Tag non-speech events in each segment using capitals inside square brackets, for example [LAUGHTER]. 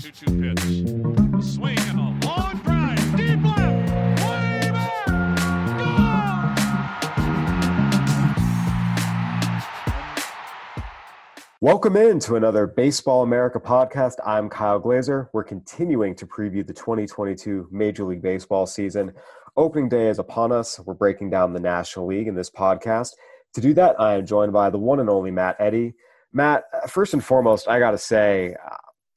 2 2 pitch. A swing and a long drive. Deep left. Way back. Welcome in to another Baseball America podcast. I'm Kyle Glaser. We're continuing to preview the 2022 Major League Baseball season. Opening day is upon us. We're breaking down the National League in this podcast. To do that, I am joined by the one and only Matt Eddy. Matt, first and foremost, I got to say,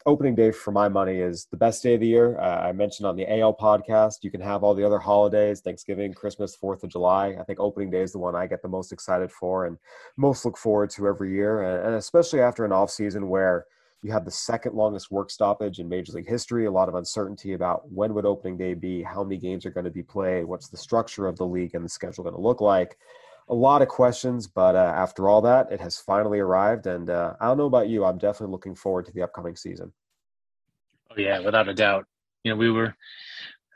opening day for my money is the best day of the year. Uh, I mentioned on the AL podcast, you can have all the other holidays, Thanksgiving, Christmas, 4th of July. I think opening day is the one I get the most excited for and most look forward to every year. And, and especially after an off season where you have the second longest work stoppage in Major League history, a lot of uncertainty about when would opening day be, how many games are going to be played, what's the structure of the league and the schedule going to look like a lot of questions, but uh, after all that, it has finally arrived. And uh, I don't know about you, I'm definitely looking forward to the upcoming season. Oh yeah, without a doubt. You know, we were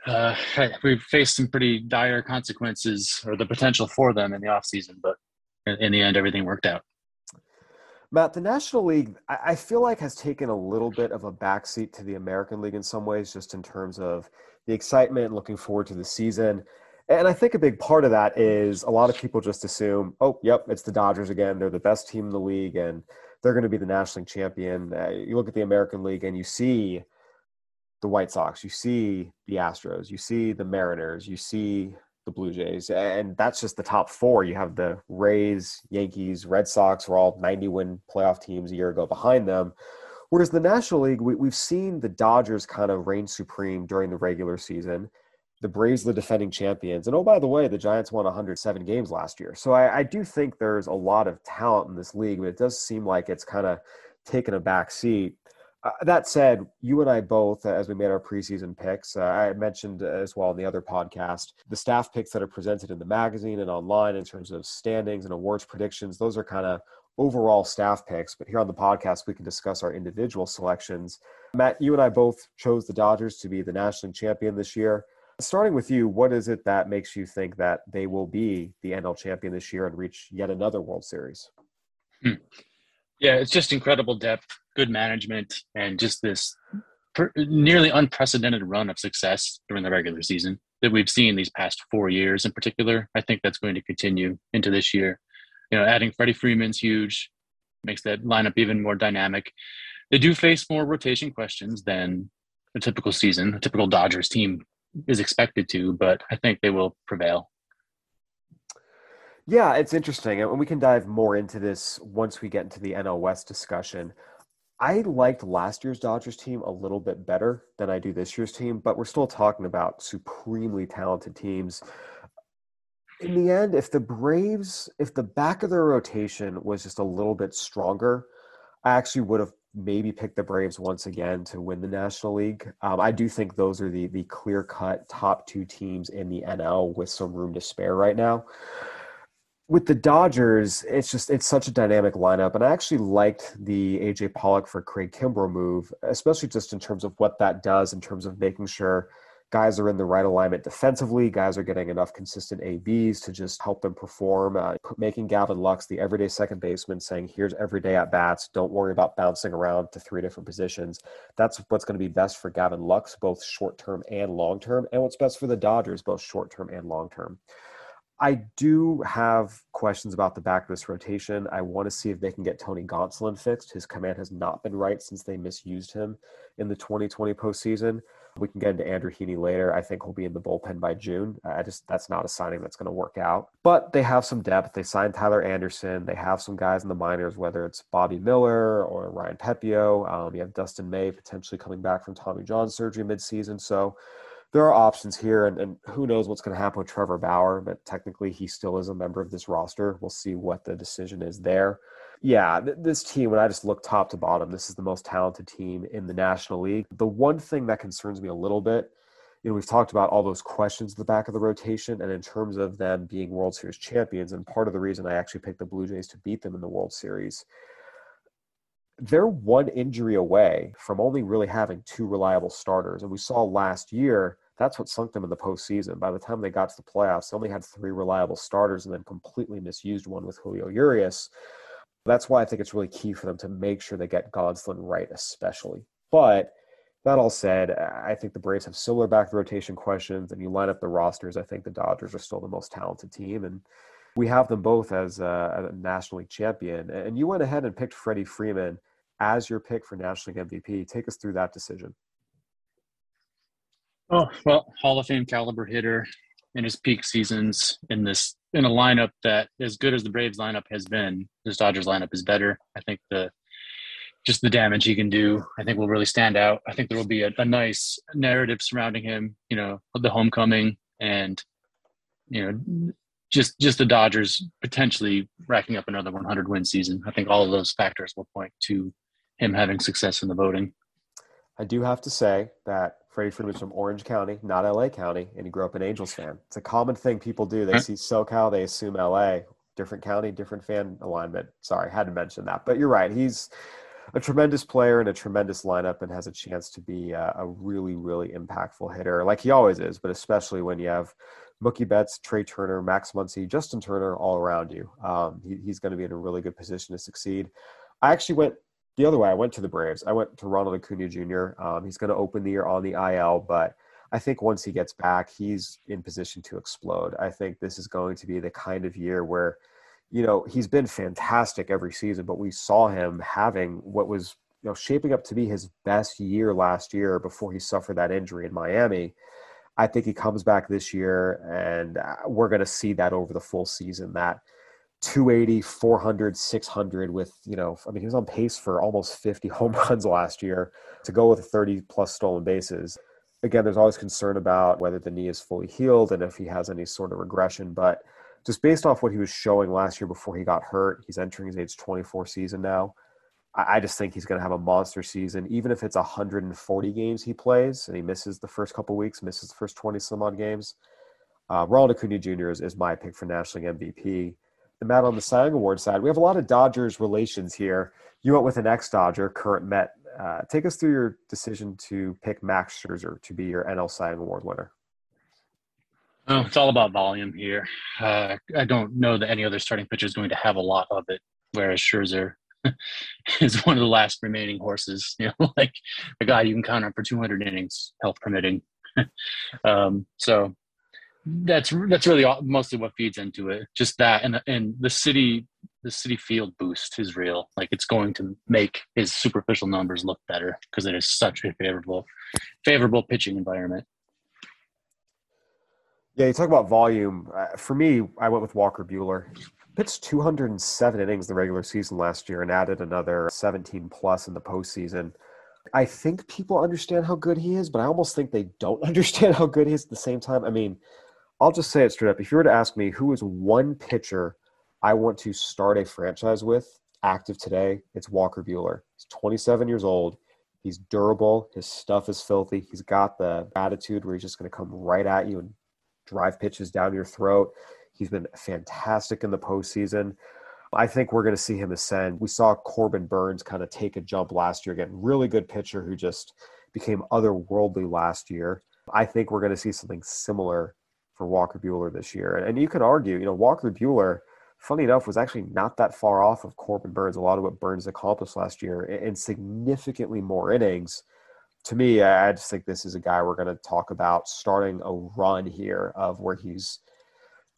uh, [LAUGHS] we faced some pretty dire consequences or the potential for them in the off season, but in, the end, everything worked out. Matt, the National League, I feel like has taken a little bit of a backseat to the American League in some ways, just in terms of the excitement, looking forward to the season. And I think a big part of that is a lot of people just assume, oh, yep, it's the Dodgers again. They're the best team in the league and they're going to be the National League champion. Uh, you look at the American League and you see the White Sox, you see the Astros, you see the Mariners, you see the Blue Jays, and that's just the top four. You have the Rays, Yankees, Red Sox were all 90 win playoff teams a year ago behind them. Whereas the National League, we, we've seen the Dodgers kind of reign supreme during the regular season the Braves the defending champions. And oh, by the way, the Giants won 107 games last year. So I, I do think there's a lot of talent in this league, but it does seem like it's kind of taken a back seat. Uh, that said, you and I both, as we made our preseason picks, uh, I mentioned as well in the other podcast, the staff picks that are presented in the magazine and online in terms of standings and awards predictions, those are kind of overall staff picks. But here on the podcast, we can discuss our individual selections. Matt, you and I both chose the Dodgers to be the national champion this year. Starting with you, what is it that makes you think that they will be the NL champion this year and reach yet another World Series? Hmm. Yeah, it's just incredible depth, good management, and just this per- nearly unprecedented run of success during the regular season that we've seen these past four years in particular. I think that's going to continue into this year. You know, adding Freddie Freeman's huge, makes that lineup even more dynamic. They do face more rotation questions than a typical season, a typical Dodgers team is expected to, but I think they will prevail. Yeah, it's interesting. And we can dive more into this once we get into the NL West discussion. I liked last year's Dodgers team a little bit better than I do this year's team, but we're still talking about supremely talented teams. In the end, if the Braves, if the back of their rotation was just a little bit stronger, I actually would have maybe pick the Braves once again to win the National League. Um, I do think those are the the clear cut top two teams in the NL with some room to spare right now. With the Dodgers, it's just it's such a dynamic lineup, and I actually liked the AJ Pollock for Craig Kimbrel move, especially just in terms of what that does in terms of making sure guys are in the right alignment defensively. Guys are getting enough consistent ABs to just help them perform. Uh, making Gavin Lux the everyday second baseman, saying, "Here's everyday at bats. Don't worry about bouncing around to three different positions." That's what's going to be best for Gavin Lux, both short term and long term, and what's best for the Dodgers, both short term and long term. I do have questions about the back of this rotation. I want to see if they can get Tony Gonsolin fixed. His command has not been right since they misused him in the 2020 postseason. We can get into Andrew Heaney later. I think he'll be in the bullpen by June. I just that's not a signing that's going to work out. But they have some depth. They signed Tyler Anderson. They have some guys in the minors, whether it's Bobby Miller or Ryan Pepiot. Um, you have Dustin May potentially coming back from Tommy John surgery midseason. So there are options here, and, and who knows what's going to happen with Trevor Bauer. But technically, he still is a member of this roster. We'll see what the decision is there yeah, th- this team, when I just look top to bottom, this is the most talented team in the National League. The one thing that concerns me a little bit, you know, we've talked about all those questions at the back of the rotation, and in terms of them being World Series champions, and part of the reason I actually picked the Blue Jays to beat them in the World Series, they're one injury away from only really having two reliable starters. And we saw last year that's what sunk them in the postseason. By the time they got to the playoffs, they only had three reliable starters and then completely misused one with Julio Urias. That's why I think it's really key for them to make sure they get Gonsolin right, especially. But That all said, I think the Braves have similar back rotation questions, and you line up the rosters. I think the Dodgers are still the most talented team, and we have them both as a, a National League champion. And you went ahead and picked Freddie Freeman as your pick for National League MVP. Take us through that decision. Oh well, Hall of Fame caliber hitter in his peak seasons in this in a lineup that as good as the Braves lineup has been, this Dodgers lineup is better. I think the just the damage he can do, I think will really stand out. I think there will be a, a nice narrative surrounding him, you know, the homecoming and you know just just the Dodgers potentially racking up another 100 win season. I think all of those factors will point to him having success in the voting. I do have to say that Freddie Freeman's from Orange County, not LA County, and he grew up an Angels fan. It's a common thing people do. They see SoCal, they assume LA. Different county, different fan alignment. Sorry, I had to mention that. But you're right. He's a tremendous player and a tremendous lineup and has a chance to be a, a really, really impactful hitter, like he always is, but especially when you have Mookie Betts, Trea Turner, Max Muncy, Justin Turner all around you. Um, he, he's going to be in a really good position to succeed. I actually went the other way. I went to the Braves. I went to Ronald Acuna Jr. Um, he's going to open the year on the IL, but I think once he gets back, he's in position to explode. I think this is going to be the kind of year where, you know, he's been fantastic every season, but we saw him having what was, you know, shaping up to be his best year last year before he suffered that injury in Miami. I think he comes back this year, and uh, we're going to see that over the full season. That 280, 400, 600 with, you know, I mean, he was on pace for almost 50 [LAUGHS] home runs last year to go with 30 plus stolen bases. Again, there's always concern about whether the knee is fully healed and if he has any sort of regression. But just based off what he was showing last year before he got hurt, he's entering his age 24 season now. I just think he's going to have a monster season, even if it's 140 games he plays and he misses the first couple weeks, misses the first 20 some odd games. Uh, Ronald Acuna Jr. Is, is my pick for National League MVP. The Matt on the Cy Young Award side, we have a lot of Dodgers relations here. You went with an ex-Dodger, current Met. Uh, take us through your decision to pick Max Scherzer to be your NL Cy Young Award winner. Oh, it's all about volume here. Uh, I don't know that any other starting pitcher is going to have a lot of it, whereas Scherzer [LAUGHS] is one of the last remaining horses. [LAUGHS] You know, like a guy you can count on for 200 innings, health permitting. [LAUGHS] um, so that's that's really all, mostly what feeds into it. Just that, and and the city the Citi Field boost is real. Like it's going to make his superficial numbers look better because it is such a favorable favorable pitching environment. Yeah, you talk about volume. Uh, for me, I went with Walker Buehler. Pitched 207 innings the regular season last year and added another 17 plus in the postseason. I think people understand how good he is, but I almost think they don't [LAUGHS] understand how good he is at the same time. I mean, I'll just say it straight up. If you were to ask me who is one pitcher I want to start a franchise with active today, it's Walker Buehler. He's 27 years old. He's durable. His stuff is filthy. He's got the attitude where he's just going to come right at you and drive pitches down your throat. He's been fantastic in the postseason. I think we're going to see him ascend. We saw Corbin Burnes kind of take a jump last year, again, really good pitcher who just became otherworldly last year. I think we're going to see something similar for Walker Buehler this year. And, and you could argue, you know, Walker Buehler, funny enough, was actually not that far off of Corbin Burnes, A lot of what Burnes accomplished last year in significantly more innings. To me, I just think this is a guy we're going to talk about starting a run here of where he's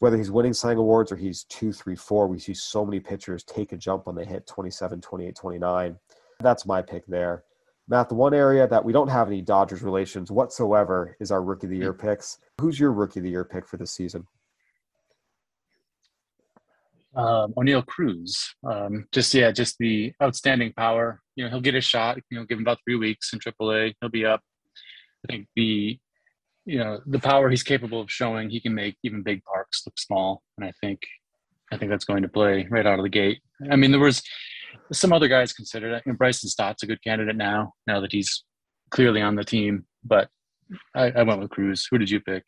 whether he's winning Young awards or he's two, three, four. We see so many pitchers take a jump when they hit 27, 28, 29. That's my pick there. Matt, the one area that we don't have any Dodgers relations whatsoever is our rookie of the year picks. Who's your rookie of the year pick for this season? Um, Oneil Cruz. Um, just yeah, just the outstanding power. You know, he'll get a shot. You know, give him about three weeks in AAA, he'll be up. I think the you know the power he's capable of showing, he can make even big parks look small, and I think I think that's going to play right out of the gate. I mean, there was some other guys considered it. Know, Bryson Stott's a good candidate now, now that he's clearly on the team. But I, I went with Cruz. Who did you pick?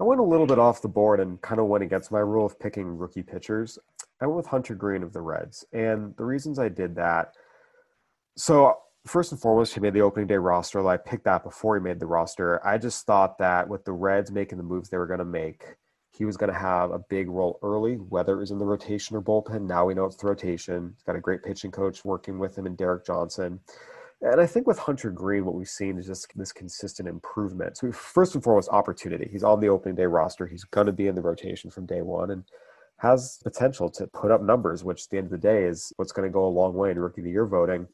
I went a little bit off the board and kind of went against my rule of picking rookie pitchers. I went with Hunter Greene of the Reds. And the reasons I did that so, first and foremost, he made the opening day roster. I picked that before he made the roster. I just thought that with the Reds making the moves they were going to make, he was going to have a big role early, whether it was in the rotation or bullpen. Now we know it's the rotation. He's got a great pitching coach working with him and Derek Johnson. And I think with Hunter Greene, what we've seen is just this consistent improvement. So, first and foremost, opportunity. He's on the opening day roster. He's going to be in the rotation from day one and has potential to put up numbers, which at the end of the day is what's going to go a long way in rookie of the year voting.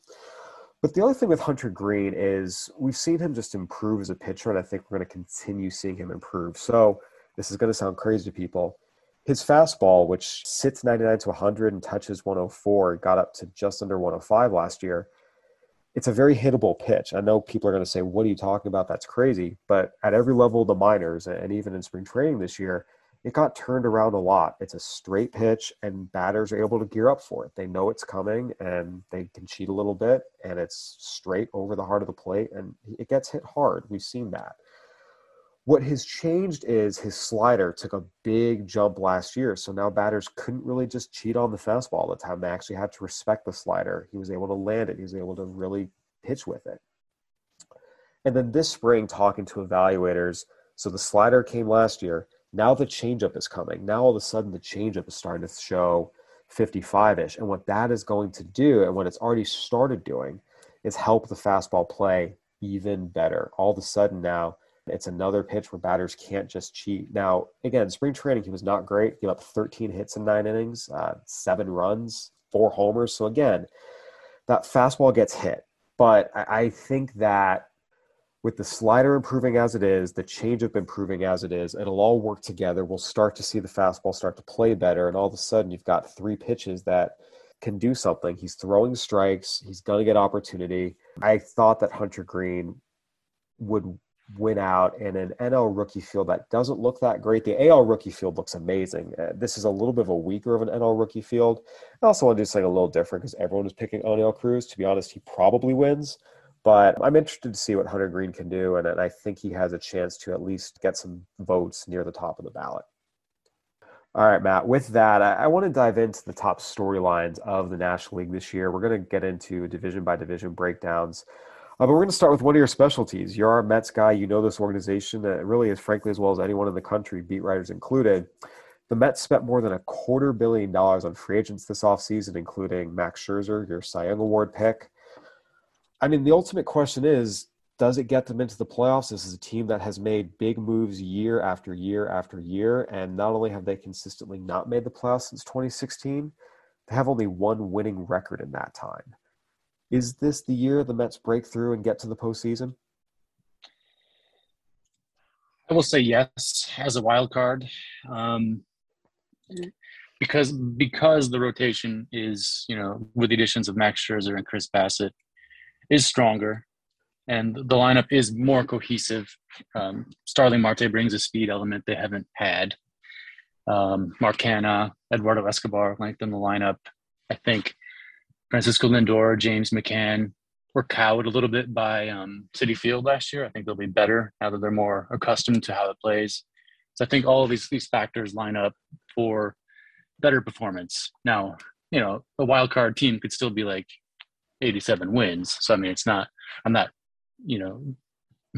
But the other thing with Hunter Greene is we've seen him just improve as a pitcher, and I think we're going to continue seeing him improve. So, this is going to sound crazy to people. His fastball, which sits 99 to 100 and touches 104, got up to just under 105 last year it's a very hittable pitch. I know people are going to say, What are you talking about? That's crazy. But at every level of the minors and even in spring training this year, it got turned around a lot. It's a straight pitch, and batters are able to gear up for it. They know it's coming and they can cheat a little bit, and it's straight over the heart of the plate, and it gets hit hard. We've seen that. What has changed is his slider took a big jump last year. So now batters couldn't really just cheat on the fastball all the time. They actually had to respect the slider. He was able to land it, he was able to really pitch with it. And then this spring, talking to evaluators, so the slider came last year. Now the changeup is coming. Now all of a sudden the changeup is starting to show 55 ish. And what that is going to do, and what it's already started doing, is help the fastball play even better. All of a sudden now, it's another pitch where batters can't just cheat. Now, again, spring training, he was not great. Gave up 13 hits in nine innings, uh, seven runs, four homers. So, again, that fastball gets hit. But I, I think that with the slider improving as it is, the changeup improving as it is, it'll all work together. We'll start to see the fastball start to play better. And all of a sudden, you've got three pitches that can do something. He's throwing strikes, he's going to get opportunity. I thought that Hunter Greene would win out in an NL rookie field that doesn't look that great. The AL rookie field looks amazing. Uh, this is a little bit of a weaker of an NL rookie field. I also want to do something a little different because everyone is picking Oneil Cruz. To be honest, he probably wins. But I'm interested to see what Hunter Greene can do, and, and I think he has a chance to at least get some votes near the top of the ballot. All right, Matt. With that, I, I want to dive into the top storylines of the National League this year. We're going to get into division by division breakdowns. Uh, but we're going to start with one of your specialties. You're our Mets guy. You know this organization uh, really as frankly as well as anyone in the country, beat writers included. The Mets spent more than a quarter billion dollars on free agents this offseason, including Max Scherzer, your Cy Young Award pick. I mean, the ultimate question is does it get them into the playoffs? This is a team that has made big moves year after year after year. And not only have they consistently not made the playoffs since 2016, they have only one winning record in that time. Is this the year the Mets break through and get to the postseason? I will say yes as a wild card, um, because because the rotation is you know with the additions of Max Scherzer and Chris Bassitt is stronger, and the lineup is more cohesive. Um, Starling Marte brings a speed element they haven't had. Um, Mark Canha, Eduardo Escobar lengthen the lineup. I think Francisco Lindor, James McCann were cowed a little bit by um, Citi Field last year. I think they'll be better now that they're more accustomed to how it plays. So I think all of these these factors line up for better performance. Now, you know, a wild card team could still be like 87 wins. So I mean, it's not. I'm not. You know,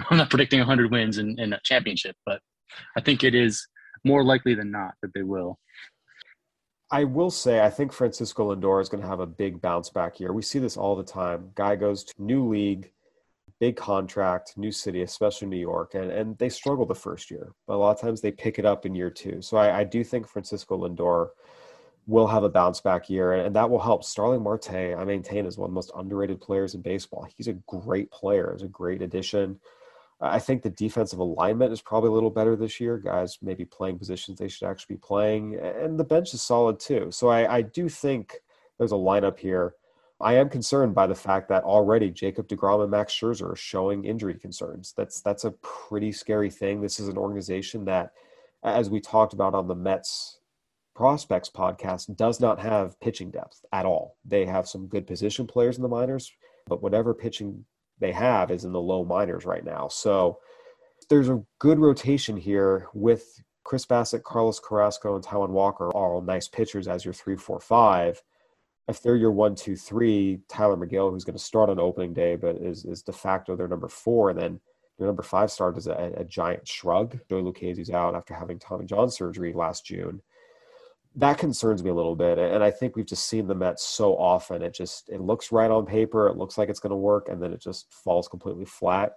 [LAUGHS] I'm not predicting 100 wins in, in a championship, but I think it is more likely than not that they will. I will say, I think Francisco Lindor is going to have a big bounce back year. We see this all the time. Guy goes to new league, big contract, new city, especially New York, and, and they struggle the first year. But a lot of times they pick it up in year two. So I, I do think Francisco Lindor will have a bounce back year, and that will help. Starling Marte, I maintain, is one of the most underrated players in baseball. He's a great player, is a great addition. I think the defensive alignment is probably a little better this year. Guys maybe playing positions they should actually be playing, and the bench is solid too. So I, I do think there's a lineup here. I am concerned by the fact that already Jacob DeGrom and Max Scherzer are showing injury concerns. That's that's a pretty scary thing. This is an organization that, as we talked about on the Mets prospects podcast, does not have pitching depth at all. They have some good position players in the minors, but whatever pitching they have is in the low minors right now. So there's a good rotation here with Chris Bassitt, Carlos Carrasco, and Taijuan Walker are all nice pitchers as your three, four, five. If they're your one, two, three, Tylor Megill, who's going to start on opening day, but is, is de facto their number four, and then your number five start is a, a giant shrug. Joey Lucchesi's out after having Tommy John surgery last June. That concerns me a little bit. And I think we've just seen the Mets so often. It just it looks right on paper, it looks like it's going to work, and then it just falls completely flat.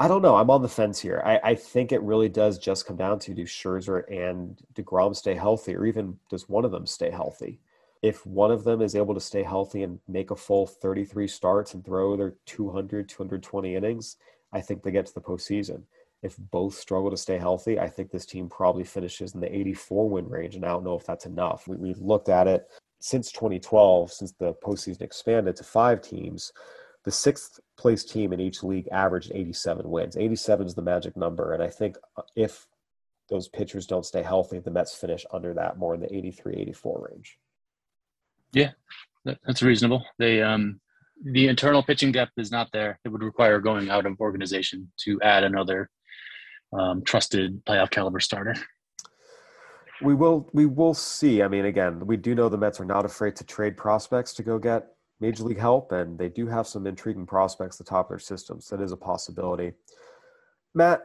I don't know. I'm on the fence here. I, I think it really does just come down to do Scherzer and DeGrom stay healthy, or even does one of them stay healthy? If one of them is able to stay healthy and make a full 33 starts and throw their 200, 220 innings, I think they get to the postseason. If both struggle to stay healthy, I think this team probably finishes in the 84 win range. And I don't know if that's enough. We, we looked at it since 2012, since the postseason expanded to five teams the sixth place team in each league averaged 87 wins. 87 is the magic number. And I think uh, if those pitchers don't stay healthy, the Mets finish under that more in the 83 84 range. Yeah, that's reasonable. They, um, the internal pitching depth is not there. It would require going out of organization to add another um, trusted playoff caliber starter. We will we will see. I mean, again, we do know the Mets are not afraid to trade prospects to go get major league help, and they do have some intriguing prospects at the top of their systems. That is a possibility. Matt,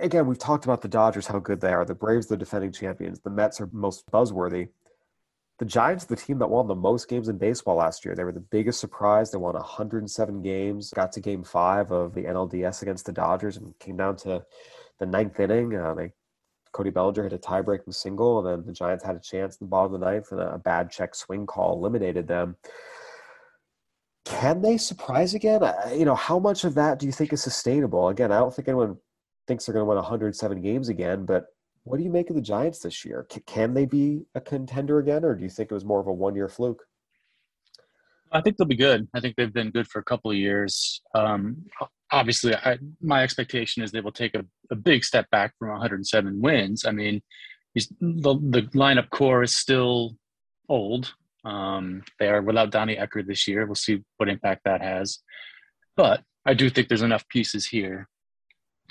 again, we've talked about the Dodgers, how good they are. The Braves, the defending champions. The Mets are most buzzworthy. The Giants, the team that won the most games in baseball last year, they were the biggest surprise. They won 107 games, got to game five of the NLDS against the Dodgers, and came down to the ninth inning. Uh, they Cody Bellinger hit a tie-breaking single, and then the Giants had a chance in the bottom of the ninth, and a bad check swing call eliminated them. Can they surprise again? You know, how much of that do you think is sustainable? Again, I don't think anyone thinks they're going to win 107 games again, but what do you make of the Giants this year? Can they be a contender again, or do you think it was more of a one-year fluke? I think they'll be good. I think they've been good for a couple of years. Um, obviously, I, my expectation is they will take a, a, big step back from 107 wins. I mean, the, the lineup core is still old. Um, they are without Donnie Ecker this year. We'll see what impact that has. But I do think there's enough pieces here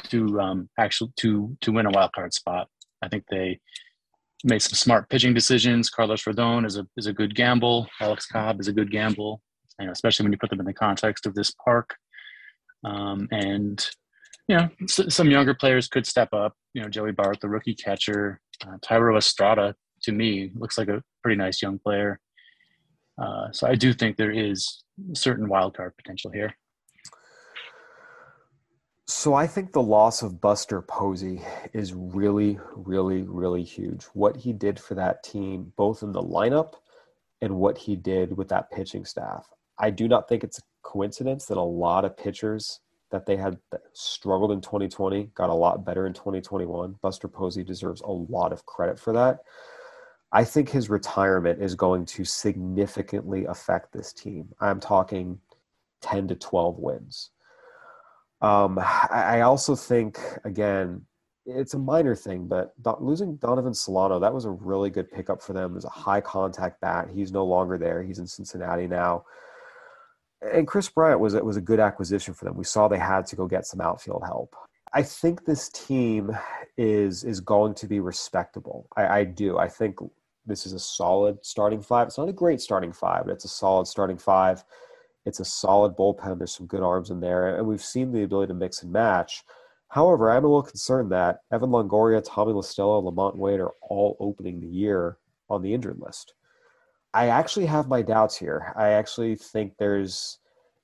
to um, actually to to win a wild card spot. I think they made some smart pitching decisions. Carlos Rodon is a is a good gamble. Alex Cobb is a good gamble, and especially when you put them in the context of this park. Um, and you know, some younger players could step up. You know, Joey Bart, the rookie catcher, uh, Thairo Estrada, to me looks like a pretty nice young player. Uh, so I do think there is certain wild card potential here. So I think the loss of Buster Posey is really, really, really huge. What he did for that team, both in the lineup and what he did with that pitching staff. I do not think it's a coincidence that a lot of pitchers that they had struggled in 2020 got a lot better in 2021. Buster Posey deserves a lot of credit for that. I think his retirement is going to significantly affect this team. I'm talking 10 to 12 wins. Um, I also think, again, it's a minor thing, but losing Donovan Solano, that was a really good pickup for them. It was a high contact bat. He's no longer there. He's in Cincinnati now and Kris Bryant was was a good acquisition for them. We saw they had to go get some outfield help. I think this team is is going to be respectable. I, I do. I think this is a solid starting five. It's not a great starting five, but it's a solid starting five. It's a solid bullpen. There's some good arms in there, and we've seen the ability to mix and match. However, I'm a little concerned that Evan Longoria, Tommy La Stella, LaMonte Wade are all opening the year on the injured list. I actually have my doubts here. I actually think there's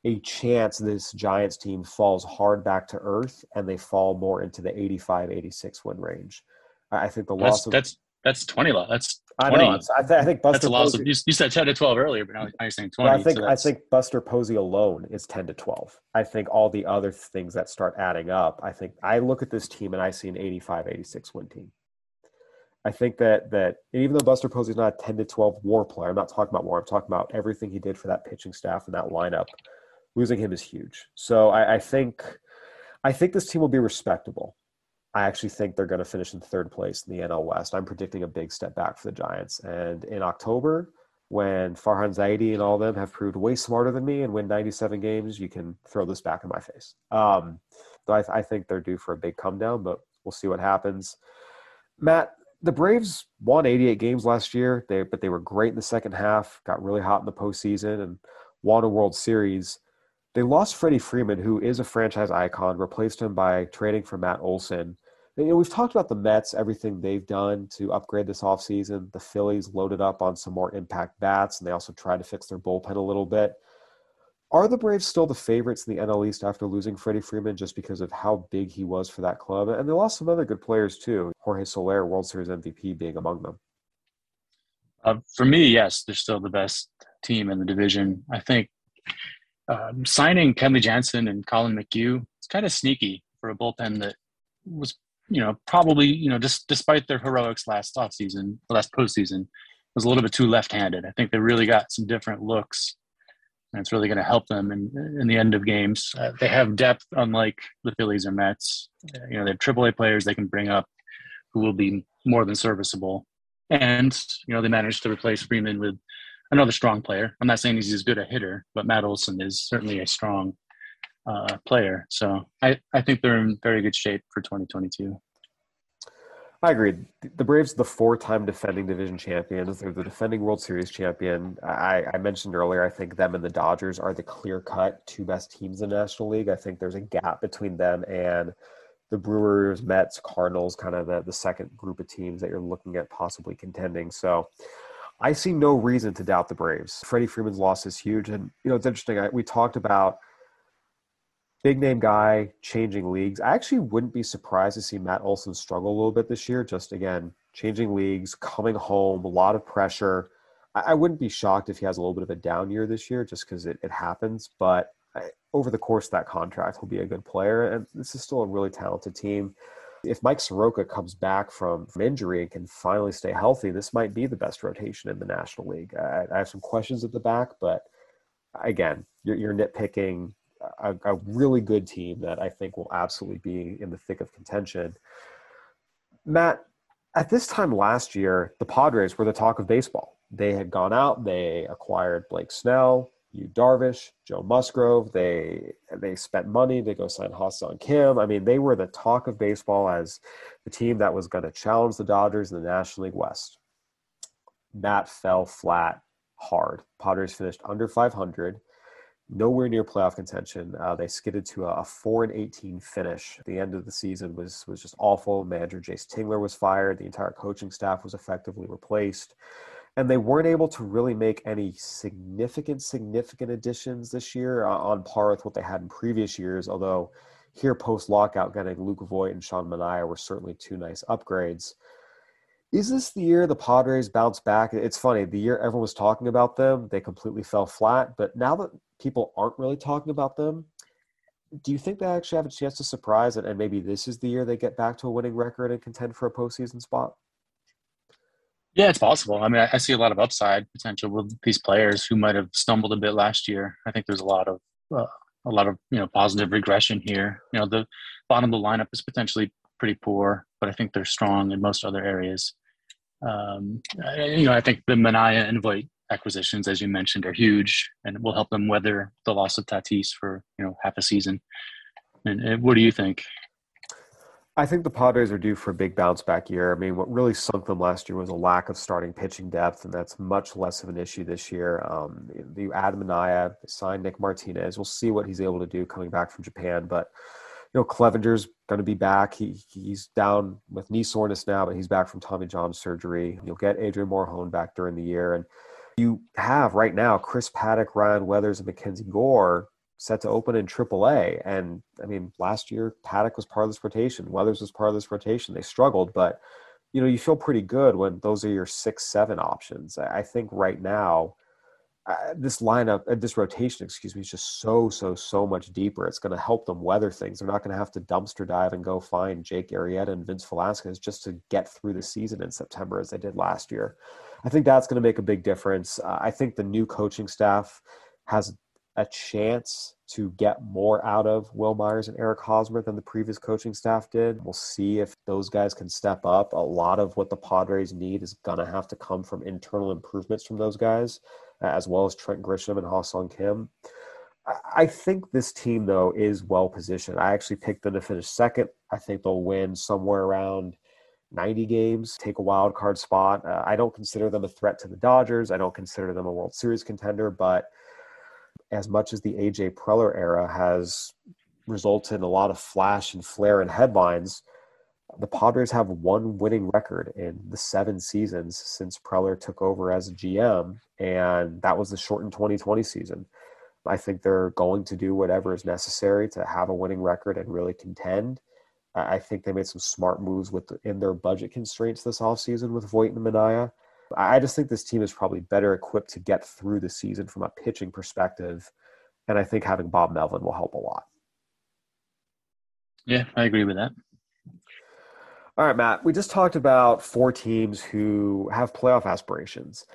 a chance this Giants team falls hard back to earth and they fall more into the 85 86 win range. I think the loss that's, of, that's that's 20 loss. That's 20. I know. I, th- I, think Buster that's a loss of, you, you, said 10 to 12 earlier, but now you're saying 20. I think so I think Buster Posey alone is 10 to 12. I think all the other things that start adding up. I think I look at this team and I see an 85 86 win team. I think that that even though Buster Posey is not a 10 to 12 war player, I'm not talking about war. I'm talking about everything he did for that pitching staff and that lineup. Losing him is huge. So I, I think I think this team will be respectable. I actually think they're going to finish in third place in the NL West. I'm predicting a big step back for the Giants. And in October, when Farhan Zaidi and all of them have proved way smarter than me and win 97 games, you can throw this back in my face. Um, so I, I think they're due for a big come down, but we'll see what happens. Matt, the Braves won 88 games last year, they, but they were great in the second half, got really hot in the postseason, and won a World Series. They lost Freddie Freeman, who is a franchise icon, replaced him by trading for Matt Olson. You know, we've talked about the Mets, everything they've done to upgrade this offseason. The Phillies loaded up on some more impact bats, and they also tried to fix their bullpen a little bit. Are the Braves still the favorites in the NL East after losing Freddie Freeman just because of how big he was for that club? And they lost some other good players too. Jorge Soler, World Series MVP, being among them. Uh, for me, yes, they're still the best team in the division. I think um, signing Kenley Jansen and Collin McHugh, it's kind of sneaky for a bullpen that was, you know, probably, you know, just despite their heroics last offseason, last postseason, was a little bit too left-handed. I think they really got some different looks and it's really going to help them in, in the end of games. Uh, they have depth, unlike the Phillies or Mets. You know, they have AAA players they can bring up who will be more than serviceable. And, you know, they managed to replace Freeman with another strong player. I'm not saying he's as good a hitter, but Matt Olson is certainly a strong uh, player. So I, I think they're in very good shape for 2022. I agree. The Braves, the four-time defending division champions, they're the defending World Series champion. I, I, mentioned earlier, I think them and the Dodgers are the clear-cut two best teams in the National League. I think there's a gap between them and the Brewers, Mets, Cardinals, kind of the, the second group of teams that you're looking at possibly contending. So I see no reason to doubt the Braves. Freddie Freeman's loss is huge, and you know it's interesting. I, we talked about big name guy changing leagues. I actually wouldn't be surprised to see Matt Olson struggle a little bit this year. Just again, changing leagues, coming home, a lot of pressure. I, I wouldn't be shocked if he has a little bit of a down year this year, just because it, it happens. But I, over the course of that contract, he'll be a good player, and this is still a really talented team. If Mike Soroka comes back from, from injury and can finally stay healthy, this might be the best rotation in the National League. I, I have some questions at the back, but again, you're, you're nitpicking a, a, really good team that I think will absolutely be in the thick of contention. Matt, at this time last year, the Padres were the talk of baseball. They had gone out, they acquired Blake Snell, Yu Darvish, Joe Musgrove. They they spent money to go sign Ha-Seong Kim. I mean, they were the talk of baseball as the team that was going to challenge the Dodgers in the National League West. That fell flat hard. Padres finished under 500 nowhere near playoff contention. Uh, they skidded to a, a, four and eighteen finish. The end of the season was was just awful. Manager Jayce Tingler was fired. The entire coaching staff was effectively replaced, and they weren't able to really make any significant significant additions this year uh, on par with what they had in previous years. Although here post lockout, getting Luke Voit and Sean Manaea were certainly two nice upgrades. Is this the year the Padres bounce back? It's funny. The year everyone was talking about them, they completely fell flat. But now that people aren't really talking about them. Do you think they actually have a chance to surprise and maybe this is the year they get back to a winning record and contend for a postseason spot? Yeah, it's possible. I mean, I, I see a lot of upside potential with these players who might have stumbled a bit last year. I think there's a lot of uh, a lot of you know positive regression here. You know, the bottom of the lineup is potentially pretty poor, but I think they're strong in most other areas. Um, you know, I think the Manaea and Voit acquisitions, as you mentioned, are huge and will help them weather the loss of Tatis for you know half a season. And, and what do you think? I think the Padres are due for a big bounce back year. I mean, what really sunk them last year was a lack of starting pitching depth, and that's much less of an issue this year. Um, the Adam Manaea signed Nick Martinez. We'll see what he's able to do coming back from Japan, but you know, Clevinger's going to be back. He he's down with knee soreness now, but he's back from Tommy John surgery. You'll get Adrian Morejon back during the year, and you have right now Chris Paddack, Ryan Weathers, and Mackenzie Gore set to open in AAA. And I mean, last year Paddack was part of this rotation. Weathers was part of this rotation. They struggled, but you know, you feel pretty good when those are your six, seven options. I think right now, uh, this lineup, uh, this rotation, excuse me, is just so, so, so much deeper. It's going to help them weather things. They're not going to have to dumpster dive and go find Jake Arrieta and Vince Velasquez just to get through the season in September as they did last year. I think that's going to make a big difference. Uh, I think the new coaching staff has a chance to get more out of Wil Myers and Eric Hosmer than the previous coaching staff did. We'll see if those guys can step up. A lot of what the Padres need is going to have to come from internal improvements from those guys, as well as Trent Grisham and Ha-Seong Kim. I think this team, though, is well positioned. I actually picked them to finish second. I think they'll win somewhere around – 90 games, take a wild card spot. Uh, I don't consider them a threat to the Dodgers. I don't consider them a World Series contender, but as much as the AJ Preller era has resulted in a lot of flash and flare and headlines, The Padres have one winning record in the seven seasons since Preller took over as a GM, and that was the shortened 2020 season. I think they're going to do whatever is necessary to have a winning record and really contend. I think they made some smart moves within their budget constraints this offseason with Voit and Manaea. I just think this team is probably better equipped to get through the season from a pitching perspective. And I think having Bob Melvin will help a lot. Yeah, I agree with that. All right, Matt, we just talked about four teams who have playoff aspirations.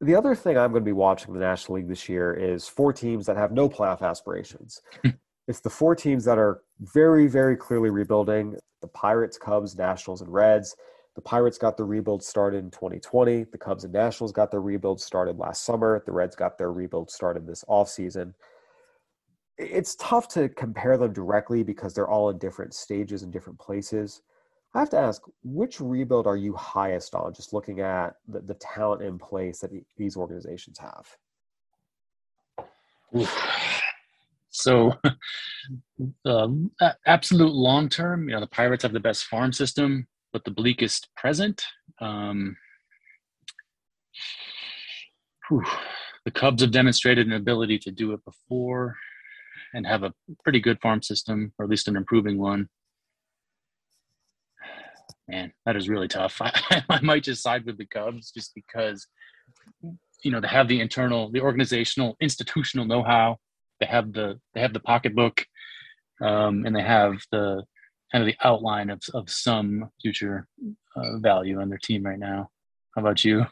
The other thing I'm going to be watching in the National League this year is four teams that have no playoff aspirations. [LAUGHS] it's the four teams that are very, very clearly rebuilding the Pirates, Cubs, Nationals, and Reds. The Pirates got the rebuild started in 2020. The Cubs and Nationals got their rebuild started last summer. The Reds got their rebuild started this offseason. It's tough to compare them directly because they're all in different stages and different places. I have to ask, which rebuild are you highest on, just looking at the, the talent in place that these organizations have? So, [LAUGHS] um, absolute long term, you know, the Pirates have the best farm system, but the bleakest present. Um, the Cubs have demonstrated an ability to do it before and have a pretty good farm system, or at least an improving one. Man, that is really tough. [LAUGHS] I, I might just side with the Cubs just because, you know, they have the internal, the organizational, institutional know-how they have the they have the pocketbook, um, and they have the kind of the outline of of some future uh, value on their team right now. How about you?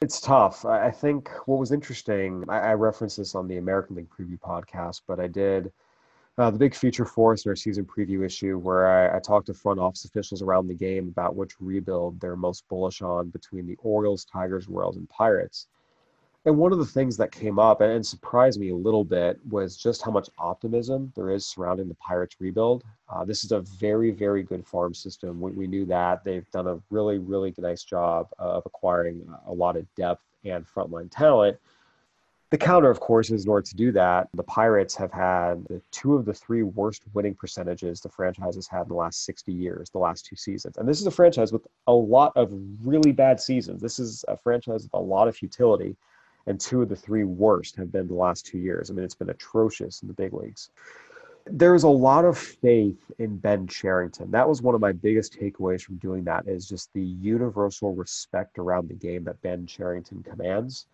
It's tough. I think what was interesting, I, I referenced this on the American League Preview podcast, but I did uh, the big feature for us in our season preview issue where I, I, talked to front office officials around the game about which rebuild they're most bullish on between the Orioles, Tigers, Royals, and Pirates. And one of the things that came up and surprised me a little bit was just how much optimism there is surrounding the Pirates rebuild. Uh, this is a very, very good farm system. We, we, knew that. They've done a really, really nice job of acquiring a lot of depth and frontline talent. The counter, of course, is in order to do that, the Pirates have had the two of the three worst winning percentages the franchise has had in the last 60 years, the last two seasons. And this is a franchise with a lot of really bad seasons. This is a franchise with a lot of futility and two of the three worst have been the last two years. I mean, it's been atrocious in the big leagues. There's a lot of faith in Ben Cherington. That was one of my biggest takeaways from doing that is just the universal respect around the game that Ben Cherington commands.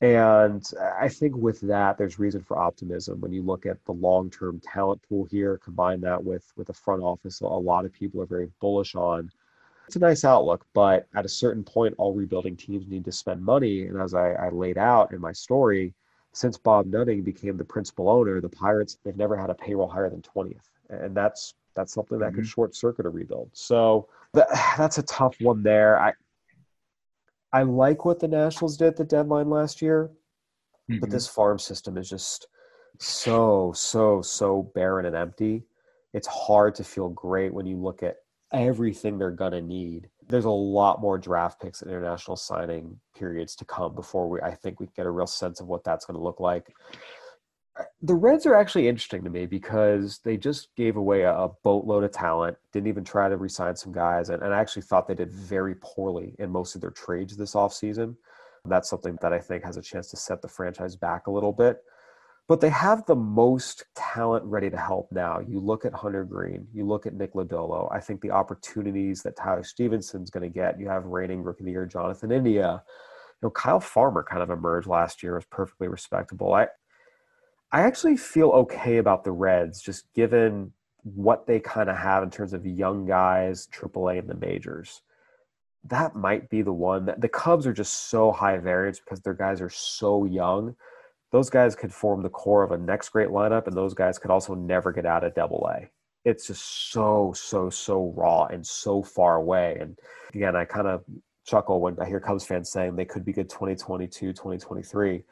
And I think with that, there's reason for optimism when you look at the long-term talent pool here. Combine that with with the front office, a lot of people are very bullish on it's a nice outlook, but at a certain point, all rebuilding teams need to spend money. And as I, I laid out in my story, since Bob Nutting became the principal owner, the Pirates they've never had a payroll higher than 20th, and that's that's something that mm-hmm. could short circuit a rebuild. So [SIGHS] that's a tough one there. I I like what the Nationals did at the deadline last year, mm-hmm. but this farm system is just so so so barren and empty. It's hard to feel great when you look at everything they're going to need. There's a lot more draft picks and international signing periods to come before we, I think we get a real sense of what that's going to look like. Uh, the Reds are actually interesting to me because they just gave away a, boatload of talent, didn't even try to resign some guys, and, and I actually thought they did very poorly in most of their trades this offseason. That's something that I think has a chance to set the franchise back a little bit but they have the most talent ready to help now. You look at Hunter Greene, you look at Nick Lodolo. I think the opportunities that Tyler Stephenson's going to get, you have reigning rookie of the year Jonathan India. You know, Kyle Farmer kind of emerged last year was perfectly respectable. I I actually feel okay about the Reds, just given what they kind of have in terms of young guys, AAA and the majors. That might be the one that the Cubs are just so high variance because their guys are so young those guys could form the core of a next great lineup, and those guys could also never get out of double A. It's just so, so, so raw and so far away. And again, I kind of chuckle when I hear Cubs fans saying they could be good 2022, 2023.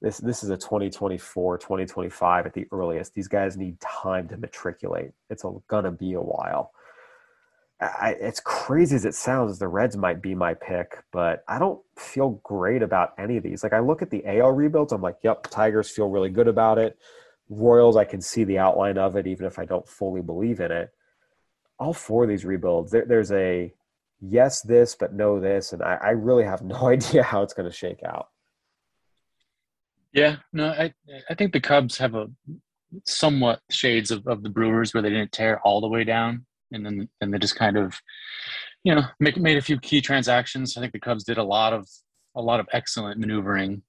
This, this is a 2024, 2025 at the earliest. These guys need time to matriculate. It's going to be a while. I, it's crazy as it sounds, the Reds might be my pick, but I don't feel great about any of these. Like I look at the AL rebuilds, I'm like, yep, Tigers feel really good about it. Royals, I can see the outline of it, even if I don't fully believe in it. All four of these rebuilds, there, there's a yes, this, but no, this, and I, I really have no [LAUGHS] idea how it's going to shake out. Yeah, no, I I think the Cubs have a somewhat shades of, of the Brewers where they didn't tear all the way down, and then and they just kind of, you know, make, made a few key transactions. I think the Cubs did a lot of a lot of excellent maneuvering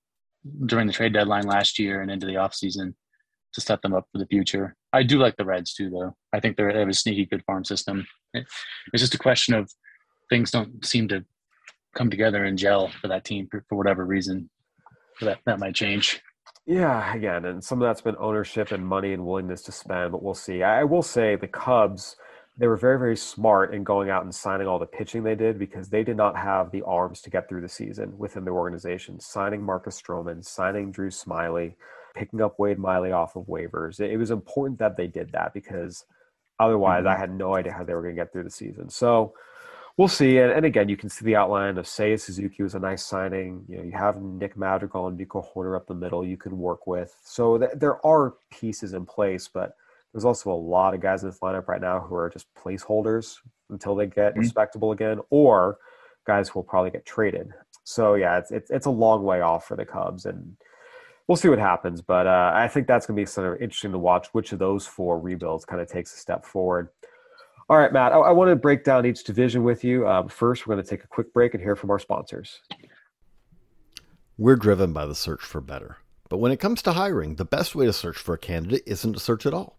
during the trade deadline last year and into the offseason to set them up for the future. I do like the Reds too, though. I think they have a sneaky good farm system. It's just a question of things don't seem to come together and gel for that team for, for whatever reason. So that that might change. Yeah, again, and some of that's been ownership and money and willingness to spend, but we'll see. I will say the Cubs, they were very, very smart in going out and signing all the pitching they did because they did not have the arms to get through the season within their organization. Signing Marcus Stroman, signing Drew Smyly, picking up Wade Miley off of waivers. It, was important that they did that because otherwise mm-hmm. I had no idea how they were going to get through the season. So we'll see. And, and, again, you can see the outline of Seiya Suzuki was a nice signing. You know, you have Nick Madrigal and Nico Hoerner up the middle you can work with. So th- there are pieces in place, but there's also a lot of guys in this lineup right now who are just placeholders until they get mm-hmm. respectable again, or guys who will probably get traded. So yeah, it's, it's it's a long way off for the Cubs, and we'll see what happens. But uh, I think that's going to be sort of interesting to watch which of those four rebuilds kind of takes a step forward. All right, Matt, I, I want to break down each division with you. Um, first, we're going to take a quick break and hear from our sponsors. We're driven by the search for better. But when it comes to hiring, the best way to search for a candidate isn't to search at all.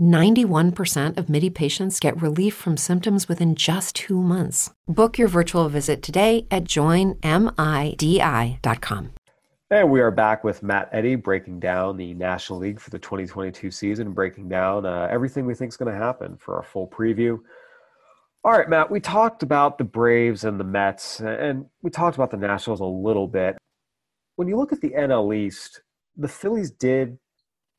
91% of MIDI patients get relief from symptoms within just two months. Book your virtual visit today at joinmidi.com. And we are back with Matt Eddy breaking down the National League for the 2022 season, breaking down uh, everything we think is going to happen for our full preview. All right, Matt, we talked about the Braves and the Mets, and we talked about the Nationals a little bit. When you look at the NL East, the Phillies did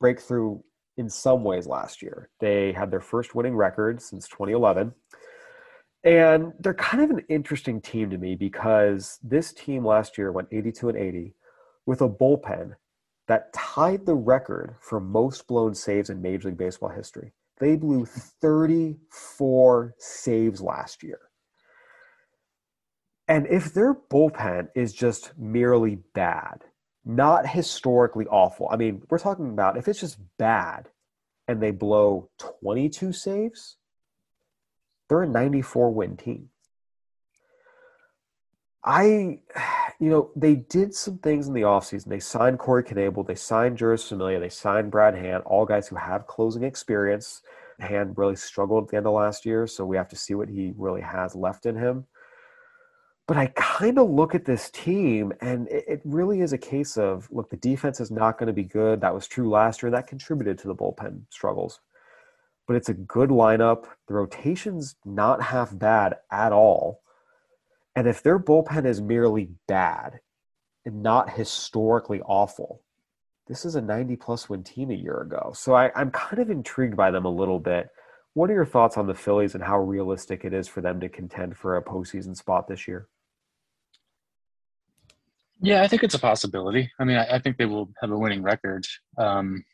break through in some ways last year. They had their first winning record since 2011. And they're kind of an interesting team to me because this team last year went 82 and 80 with a bullpen that tied the record for most blown saves in Major League Baseball history. They blew 34 saves last year. And if their bullpen is just merely bad, not historically awful. I mean, we're talking about if it's just bad and they blow 22 saves, they're a 94 win team. I, you know, they did some things in the offseason. They signed Corey Knebel, they signed Jeurys Familia, they signed Brad Hand, all guys who have closing experience. Hand really struggled at the end of last year, so we have to see what he really has left in him. But I kind of look at this team, and it, it, really is a case of look, the defense is not going to be good. That was true last year. That contributed to the bullpen struggles. but it's a good lineup. The rotation's not half bad at all. And if their bullpen is merely bad and not historically awful, this is a 90 plus win team a year ago. So I, I'm kind of intrigued by them a little bit. What are your thoughts on the Phillies and how realistic it is for them to contend for a postseason spot this year? Yeah, I think it's a possibility. I mean, I, I think they will have a winning record. Um,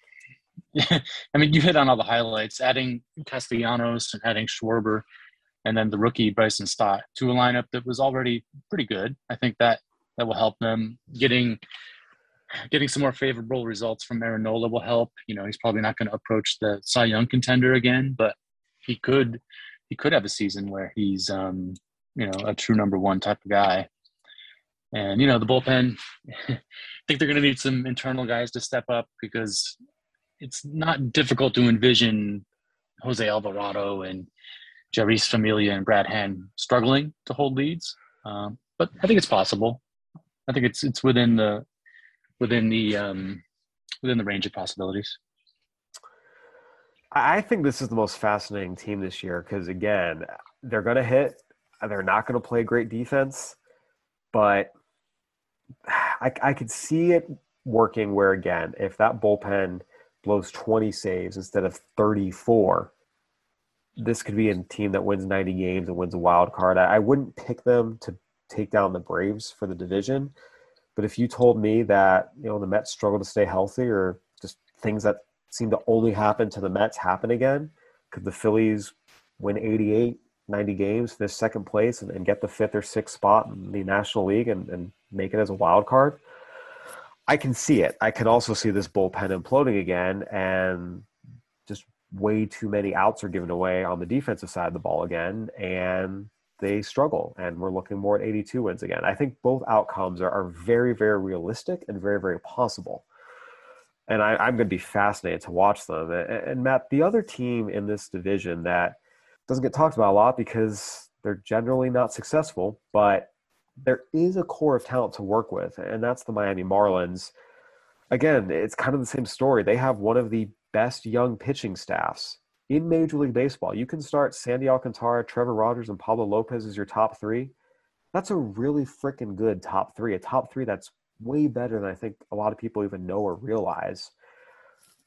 [LAUGHS] I mean, you hit on all the highlights. Adding Castellanos and adding Schwarber, and then the rookie Bryson Stott to a lineup that was already pretty good. I think that that will help them getting getting some more favorable results from Aaron Nola will help. You know, he's probably not going to approach the Cy Young contender again, but he could he could have a season where he's um, you know a true number one type of guy. And you know the bullpen, [LAUGHS] I think they're going to need some internal guys to step up because it's not difficult to envision Jose Alvarado and Jeurys Familia and Brad Hand struggling to hold leads. Um, but I think it's possible. I think it's it's within the within the um, within the range of possibilities. I think this is the most fascinating team this year because again, they're going to hit. They're not going to play great defense, but I, I could see it working. Where again, if that bullpen blows 20 saves instead of 34, this could be a team that wins 90 games and wins a wild card. I, I wouldn't pick them to take down the Braves for the division, but if you told me that you know the Mets struggle to stay healthy or just things that seem to only happen to the Mets happen again, could the Phillies win 88, 90 games, finish second place, and, and get the fifth or sixth spot in the National League and, and make it as a wild card? I can see it. I can also see this bullpen imploding again, and just way too many outs are given away on the defensive side of the ball again, and they struggle. And we're looking more at 82 wins again. I think both outcomes are, are very, very realistic and very, very possible. And I, am going to be fascinated to watch them. And, and Matt, the other team in this division that doesn't get talked about a lot because they're generally not successful, but there is a core of talent to work with, and that's the Miami Marlins. Again, it's kind of the same story. They have one of the best young pitching staffs in Major League Baseball. You can start Sandy Alcantara, Trevor Rogers, and Pablo Lopez as your top three. That's a really freaking good top three, a top three that's way better than I think a lot of people even know or realize.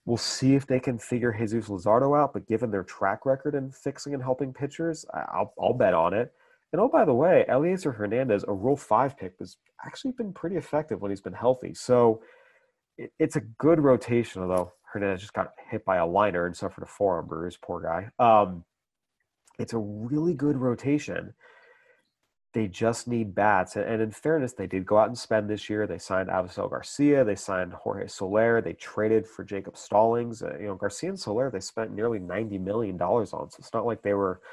We'll see if they can figure Jesus Luzardo out, but given their track record in fixing and helping pitchers, I'll, I'll bet on it. And oh, by the way, Elieser Hernandez, a Rule 5 pick, has actually been pretty effective when he's been healthy. So it, it's a good rotation, although Hernandez just got hit by a liner and suffered a forearm bruise. Poor guy. Um, it's a really good rotation. They just need bats. And in fairness, they did go out and spend this year. They signed Avisail Garcia. They signed Jorge Soler. They traded for Jacob Stallings. Uh, you know, Garcia and Soler, they spent nearly $90 million on. So it's not like they were –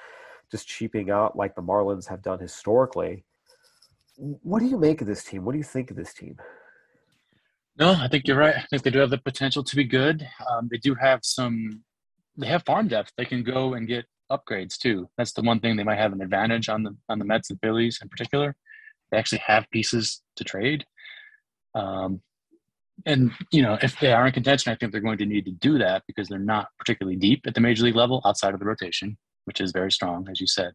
just cheaping out like the Marlins have done historically. What do you make of this team? What do you think of this team? No, I think you're right. I think they do have the potential to be good. Um, they do have some. They have farm depth. They can go and get upgrades too. That's the one thing they might have an advantage on the on the Mets and Phillies in particular. They actually have pieces to trade. Um, and you know, if they are in contention, I think they're going to need to do that because they're not particularly deep at the major league level outside of the rotation which is very strong, as you said.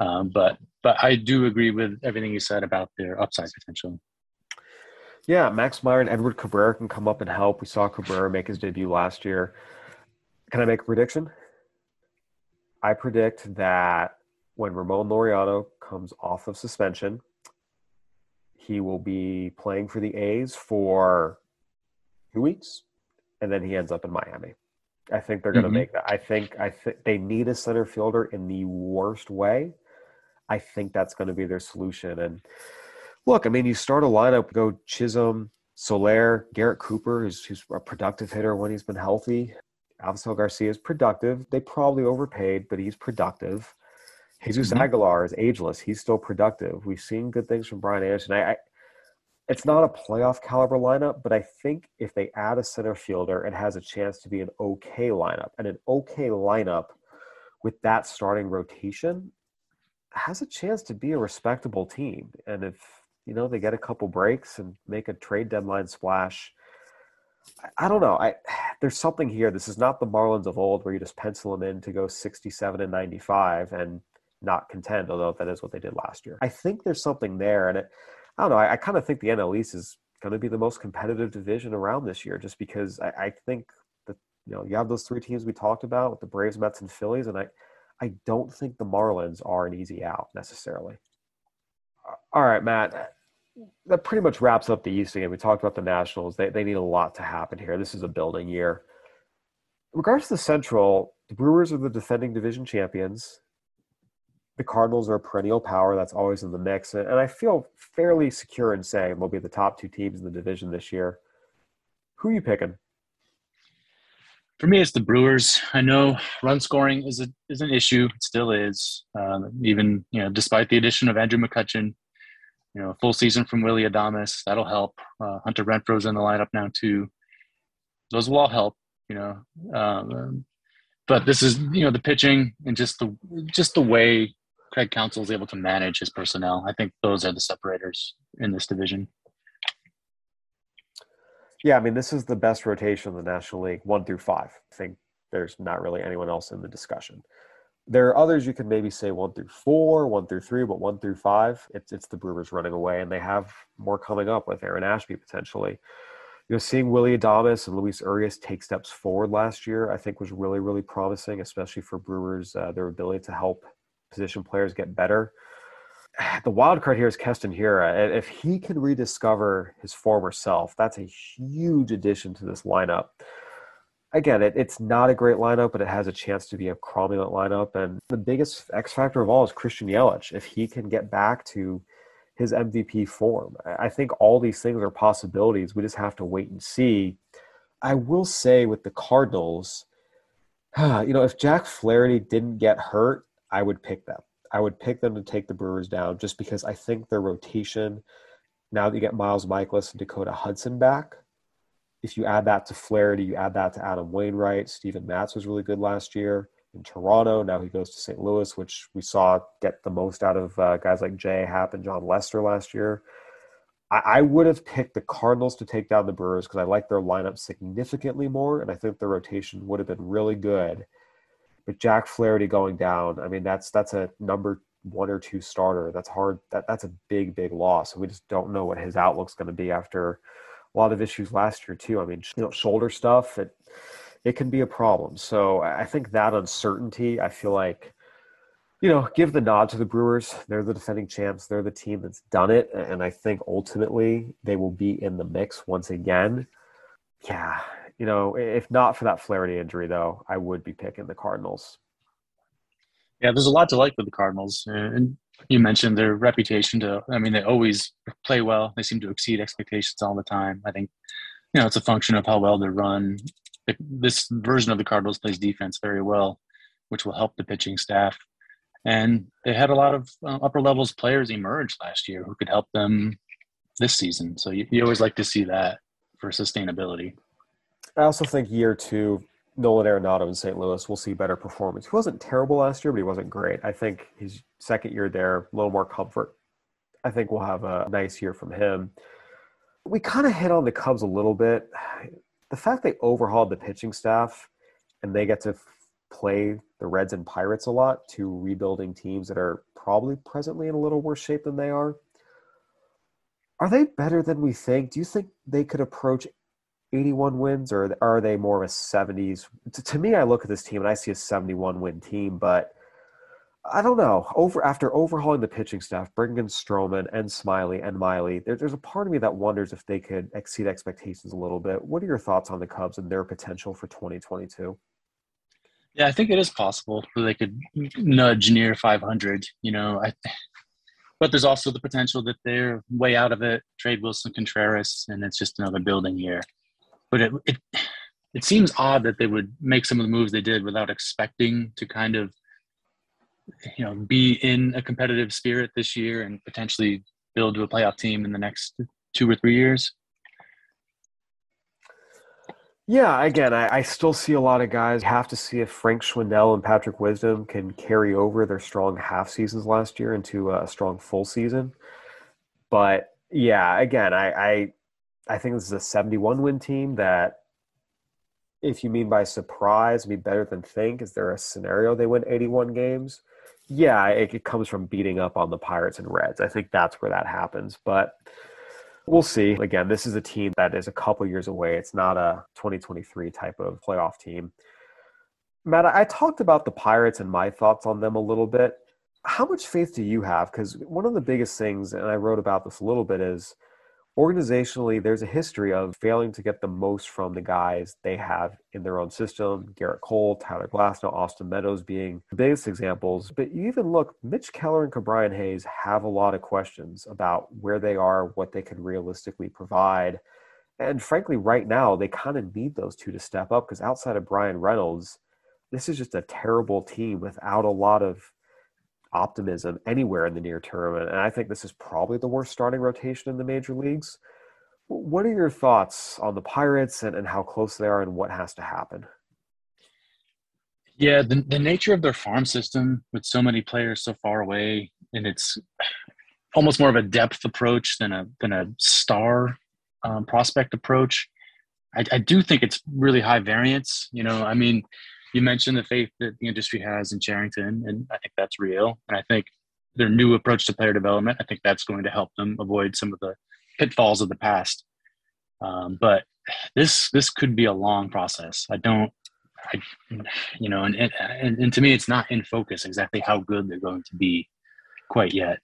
Um, but but I do agree with everything you said about their upside potential. Yeah, Max Meyer and Edward Cabrera can come up and help. We saw Cabrera make his debut last year. Can I make a prediction? I predict that when Ramon Laureano comes off of suspension, he will be playing for the A's for two weeks, and then he ends up in Miami. I think they're going to mm-hmm. make that. I think I think they need a center fielder in the worst way. I think that's going to be their solution. And look, I mean, you start a lineup, go Chisholm, Soler, Garrett Cooper, who's, who's a productive hitter when he's been healthy. Avisail Garcia is productive. They probably overpaid, but he's productive. Jesus mm-hmm. Aguilar is ageless. He's still productive. We've seen good things from Brian Anderson. I, I it's not a playoff caliber lineup, but I think if they add a center fielder, it has a chance to be an okay lineup. And an okay lineup with that starting rotation has a chance to be a respectable team. And if, you know, they get a couple breaks and make a trade deadline splash, I- don't know. I [SIGHS] there's something here. This is not the Marlins of old where you just pencil them in to go 67 and 95 and not contend, although that is what they did last year. I think there's something there, and it, I don't know. I, I kind of think the NL East is going to be the most competitive division around this year, just because I, I think that you know you have those three teams we talked about with the Braves, Mets, and Phillies, and I I don't think the Marlins are an easy out necessarily. All right, Matt. That pretty much wraps up the East again. We talked about the Nationals. They, they need a lot to happen here. This is a building year. In regards to the Central, the Brewers are the defending division champions. The Cardinals are a perennial power that's always in the mix. And I feel fairly secure in saying they'll be the top two teams in the division this year. Who are you picking? For me, it's the Brewers. I know run scoring is a is an issue. It still is. Um, even you know, despite the addition of Andrew McCutchen, you know, full season from Willy Adames that'll help. Uh, Hunter Renfroe's in the lineup now too. Those will all help. You know, um, but this is you know the pitching and just the just the way Craig Counsell is able to manage his personnel. I think those are the separators in this division. Yeah, I mean, this is the best rotation in the National League, one through five. I think there's not really anyone else in the discussion. There are others you can maybe say one through four, one through three, but one through five, it's it's the Brewers running away, and they have more coming up with Aaron Ashby potentially. You know, seeing Willy Adames and Luis Urias take steps forward last year, I think was really really promising, especially for Brewers uh, their ability to help position players get better. [SIGHS] The wild card here is Keston Hiura. If he can rediscover his former self, that's a huge addition to this lineup again, it, it's not a great lineup, but it has a chance to be a cromulent lineup. And the biggest X factor of all is Christian Yelich. If he can get back to his MVP form, I think all these things are possibilities. We just have to wait and see. I will say with the Cardinals, [SIGHS] you know, if Jack Flaherty didn't get hurt, I would pick them. I would pick them to take the Brewers down just because I think their rotation, now that you get Miles Mikolas and Dakota Hudson back, if you add that to Flaherty, you add that to Adam Wainwright. Steven Matz was really good last year in Toronto. Now he goes to St. Louis, which we saw get the most out of uh, guys like Jay Happ and Jon Lester last year. I, I would have picked the Cardinals to take down the Brewers because I like their lineup significantly more, and I think the rotation would have been really good. But Jack Flaherty going down, I mean, that's that's a number one or two starter. That's hard. That that's a big, big loss. We just don't know what his outlook's going to be after – a lot of issues last year too. I mean, you know, shoulder stuff it it can be a problem. So I think that uncertainty, I feel like, you know, give the nod to the Brewers. They're the defending champs. They're the team that's done it, and I think ultimately they will be in the mix once again. Yeah, you know, if not for that Flaherty injury, though, I would be picking the Cardinals. Yeah, there's a lot to like with the Cardinals, and you mentioned their reputation to i mean they always play well. They seem to exceed expectations all the time. I think you know it's a function of how well they run. This version of the cardinals plays defense very well which will help the pitching staff. And they had a lot of uh, upper levels players emerge last year who could help them this season. So you, you always like to see that for sustainability. I also think year two Nolan Arenado in St. Louis will see better performance. He wasn't terrible last year, but he wasn't great. I think his second year there, a little more comfort. I think we'll have a nice year from him. We kind of hit on the Cubs a little bit. The fact they overhauled the pitching staff and they get to play the Reds and Pirates a lot, two rebuilding teams that are probably presently in a little worse shape than they are. Are they better than we think? Do you think they could approach 81 wins, or are they more of a 70s? To, to, me, I look at this team and I see a 71 win team, but I don't know. Over after overhauling the pitching staff, bringing in Stroman and Smiley and Miley, there, there's a part of me that wonders if they could exceed expectations a little bit. What are your thoughts on the Cubs and their potential for 2022? Yeah, I think it is possible that they could nudge near 500. You know, I, but there's also the potential that they're way out of it. Trade Willson Contreras, and it's just another building year but it, it it seems odd that they would make some of the moves they did without expecting to kind of you know be in a competitive spirit this year and potentially build to a playoff team in the next two or three years? Yeah again I, I still see a lot of guys have to see if frank schwindel and patrick wisdom can carry over their strong half seasons last year into a strong full season. But yeah again i, I I think this is a 71 win team that, if you mean by surprise, be better than think. Is there a scenario they win 81 games? Yeah, it, it comes from beating up on the Pirates and Reds. I think that's where that happens. But we'll see. Again, this is a team that is a couple years away. It's not a 2023 type of playoff team. Matt, I talked about the Pirates and my thoughts on them a little bit. How much faith do you have? Because one of the biggest things, and I wrote about this a little bit, is organizationally, there's a history of failing to get the most from the guys they have in their own system. Gerrit Cole, Tyler Glass, Glasnow, Austin Meadows being the biggest examples. But you even look, Mitch Keller and Ke'Bryan Hayes have a lot of questions about where they are, what they can realistically provide. And frankly, right now, they kind of need those two to step up because outside of Bryan Reynolds, this is just a terrible team without a lot of optimism anywhere in the near term. And I think this is probably the worst starting rotation in the major leagues. What are your thoughts on the Pirates and, and how close they are and what has to happen? Yeah, the, the nature of their farm system with so many players so far away, and it's almost more of a depth approach than a than a star um, prospect approach. I, I do think it's really high variance. You know, I mean, you mentioned the faith that the industry has in Cherington, and I think that's real. And I think their new approach to player development, I think that's going to help them avoid some of the pitfalls of the past. Um, but this this could be a long process. I don't, I, you know, and, and and to me, it's not in focus exactly how good they're going to be quite yet.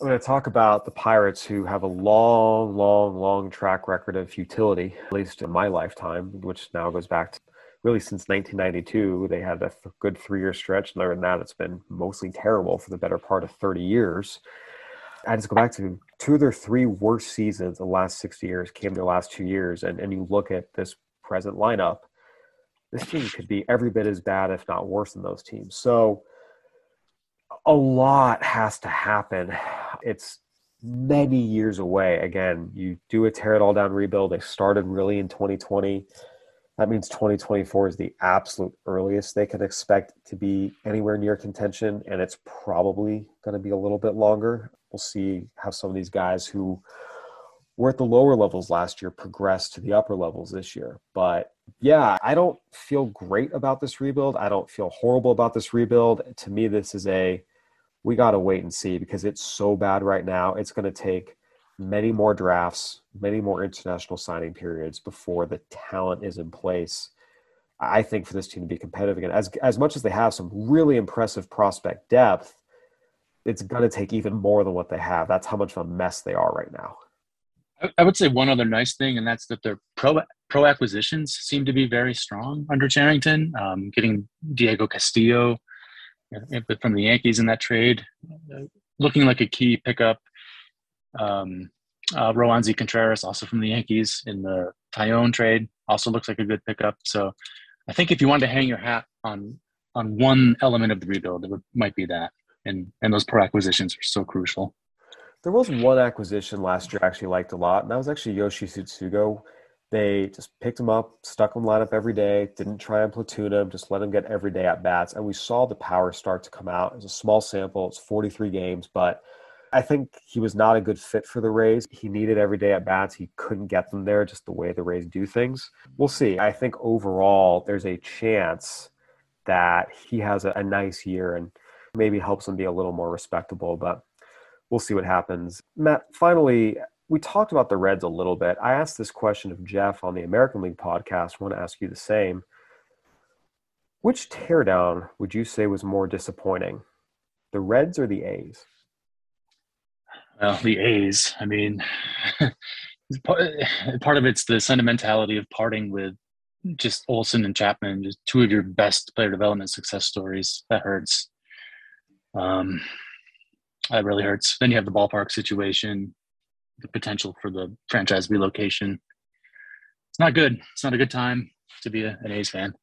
I'm going to talk about the Pirates who have a long, long, long track record of futility, at least in my lifetime, which now goes back to really since 1992. They had a th- good three year stretch. And other than that, it's been mostly terrible for the better part of 30 years. I just go back to two of their three worst seasons in the last 60 years came their last two years. And, and you look at this present lineup, this team could be every bit as bad, if not worse, than those teams. So a lot has to happen. It's many years away. Again, you do a tear it all down rebuild. They started really in 2020. That means 2024 is the absolute earliest they can expect to be anywhere near contention, and it's probably going to be a little bit longer. We'll see how some of these guys who were at the lower levels last year progress to the upper levels this year. But yeah, I don't feel great about this rebuild. I don't feel horrible about this rebuild. To me, this is a we got to wait and see because it's so bad right now. It's going to take many more drafts, many more international signing periods before the talent is in place. I think for this team to be competitive again, as as much as they have some really impressive prospect depth, it's going to take even more than what they have. That's how much of a mess they are right now. I would say one other nice thing, and that's that their pro pro acquisitions seem to be very strong under Cherington. Um, getting Diego Castillo uh, from the Yankees in that trade, uh, looking like a key pickup. Um, uh, Roansy Contreras, also from the Yankees in the Taillon trade, also looks like a good pickup. So I think if you wanted to hang your hat on on one element of the rebuild, it would, might be that. And and those pro acquisitions are so crucial. There was one acquisition last year I actually liked a lot, and that was actually Yoshi Tsutsugo. They just picked him up, stuck him lineup every day, didn't try and platoon him, just let him get every day at bats. And we saw the power start to come out. It was a small sample, it's 43 games, but I think he was not a good fit for the Rays. He needed every day at bats. He couldn't get them there just the way the Rays do things. We'll see. I think overall, there's a chance that he has a, a nice year and maybe helps him be a little more respectable, but we'll see what happens. Matt, finally, we talked about the Reds a little bit. I asked this question of Jeff on the American League podcast. I want to ask you the same. Which teardown would you say was more disappointing, the Reds or the A's? Well, the A's. I mean, [LAUGHS] part of it's the sentimentality of parting with just Olson and Chapman, just two of your best player development success stories. That hurts. Um, that really hurts. Then you have the ballpark situation, the potential for the franchise relocation. It's not good. It's not a good time to be a, an A's fan.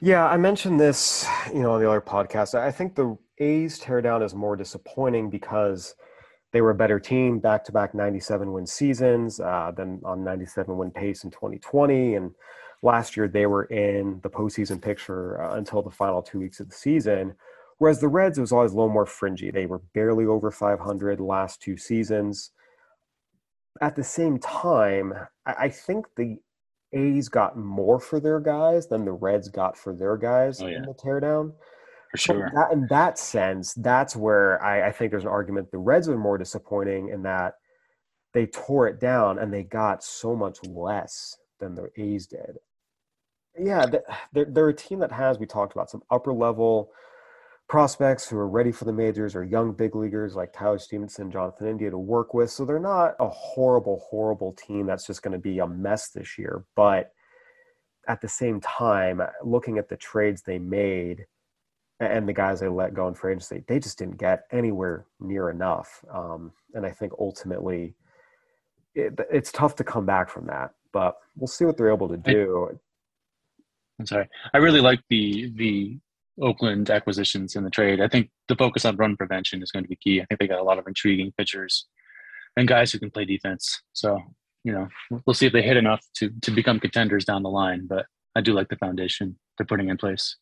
Yeah, I mentioned this, you know, on the other podcast. I think the A's teardown is more disappointing because they were a better team, back to back 97 win seasons, uh, than on 97 win pace in 2020. And last year they were in the postseason picture uh, until the final two weeks of the season. Whereas the Reds, it was always a little more fringy. They were barely over 500 last two seasons. at the same time, I, I think the A's got more for their guys than the Reds got for their guys Oh, yeah. in the teardown. For sure. that, in that sense, that's where I, I think there's an argument. The Reds are more disappointing in that they tore it down and they got so much less than the A's did. Yeah, they're, they're a team that has, we talked about, some upper level prospects who are ready for the majors or young big leaguers like Tyler Stephenson, Jonathan India to work with. So they're not a horrible, horrible team that's just going to be a mess this year. But at the same time, looking at the trades they made and the guys they let go in free agency, they just didn't get anywhere near enough. Um, and I think ultimately, it, it's tough to come back from that. But we'll see what they're able to do. I'm sorry. I really like the the Oakland acquisitions in the trade. I think the focus on run prevention is going to be key. I think they got a lot of intriguing pitchers and guys who can play defense. So, you know, we'll see if they hit enough to to become contenders down the line. But I do like the foundation they're putting in place.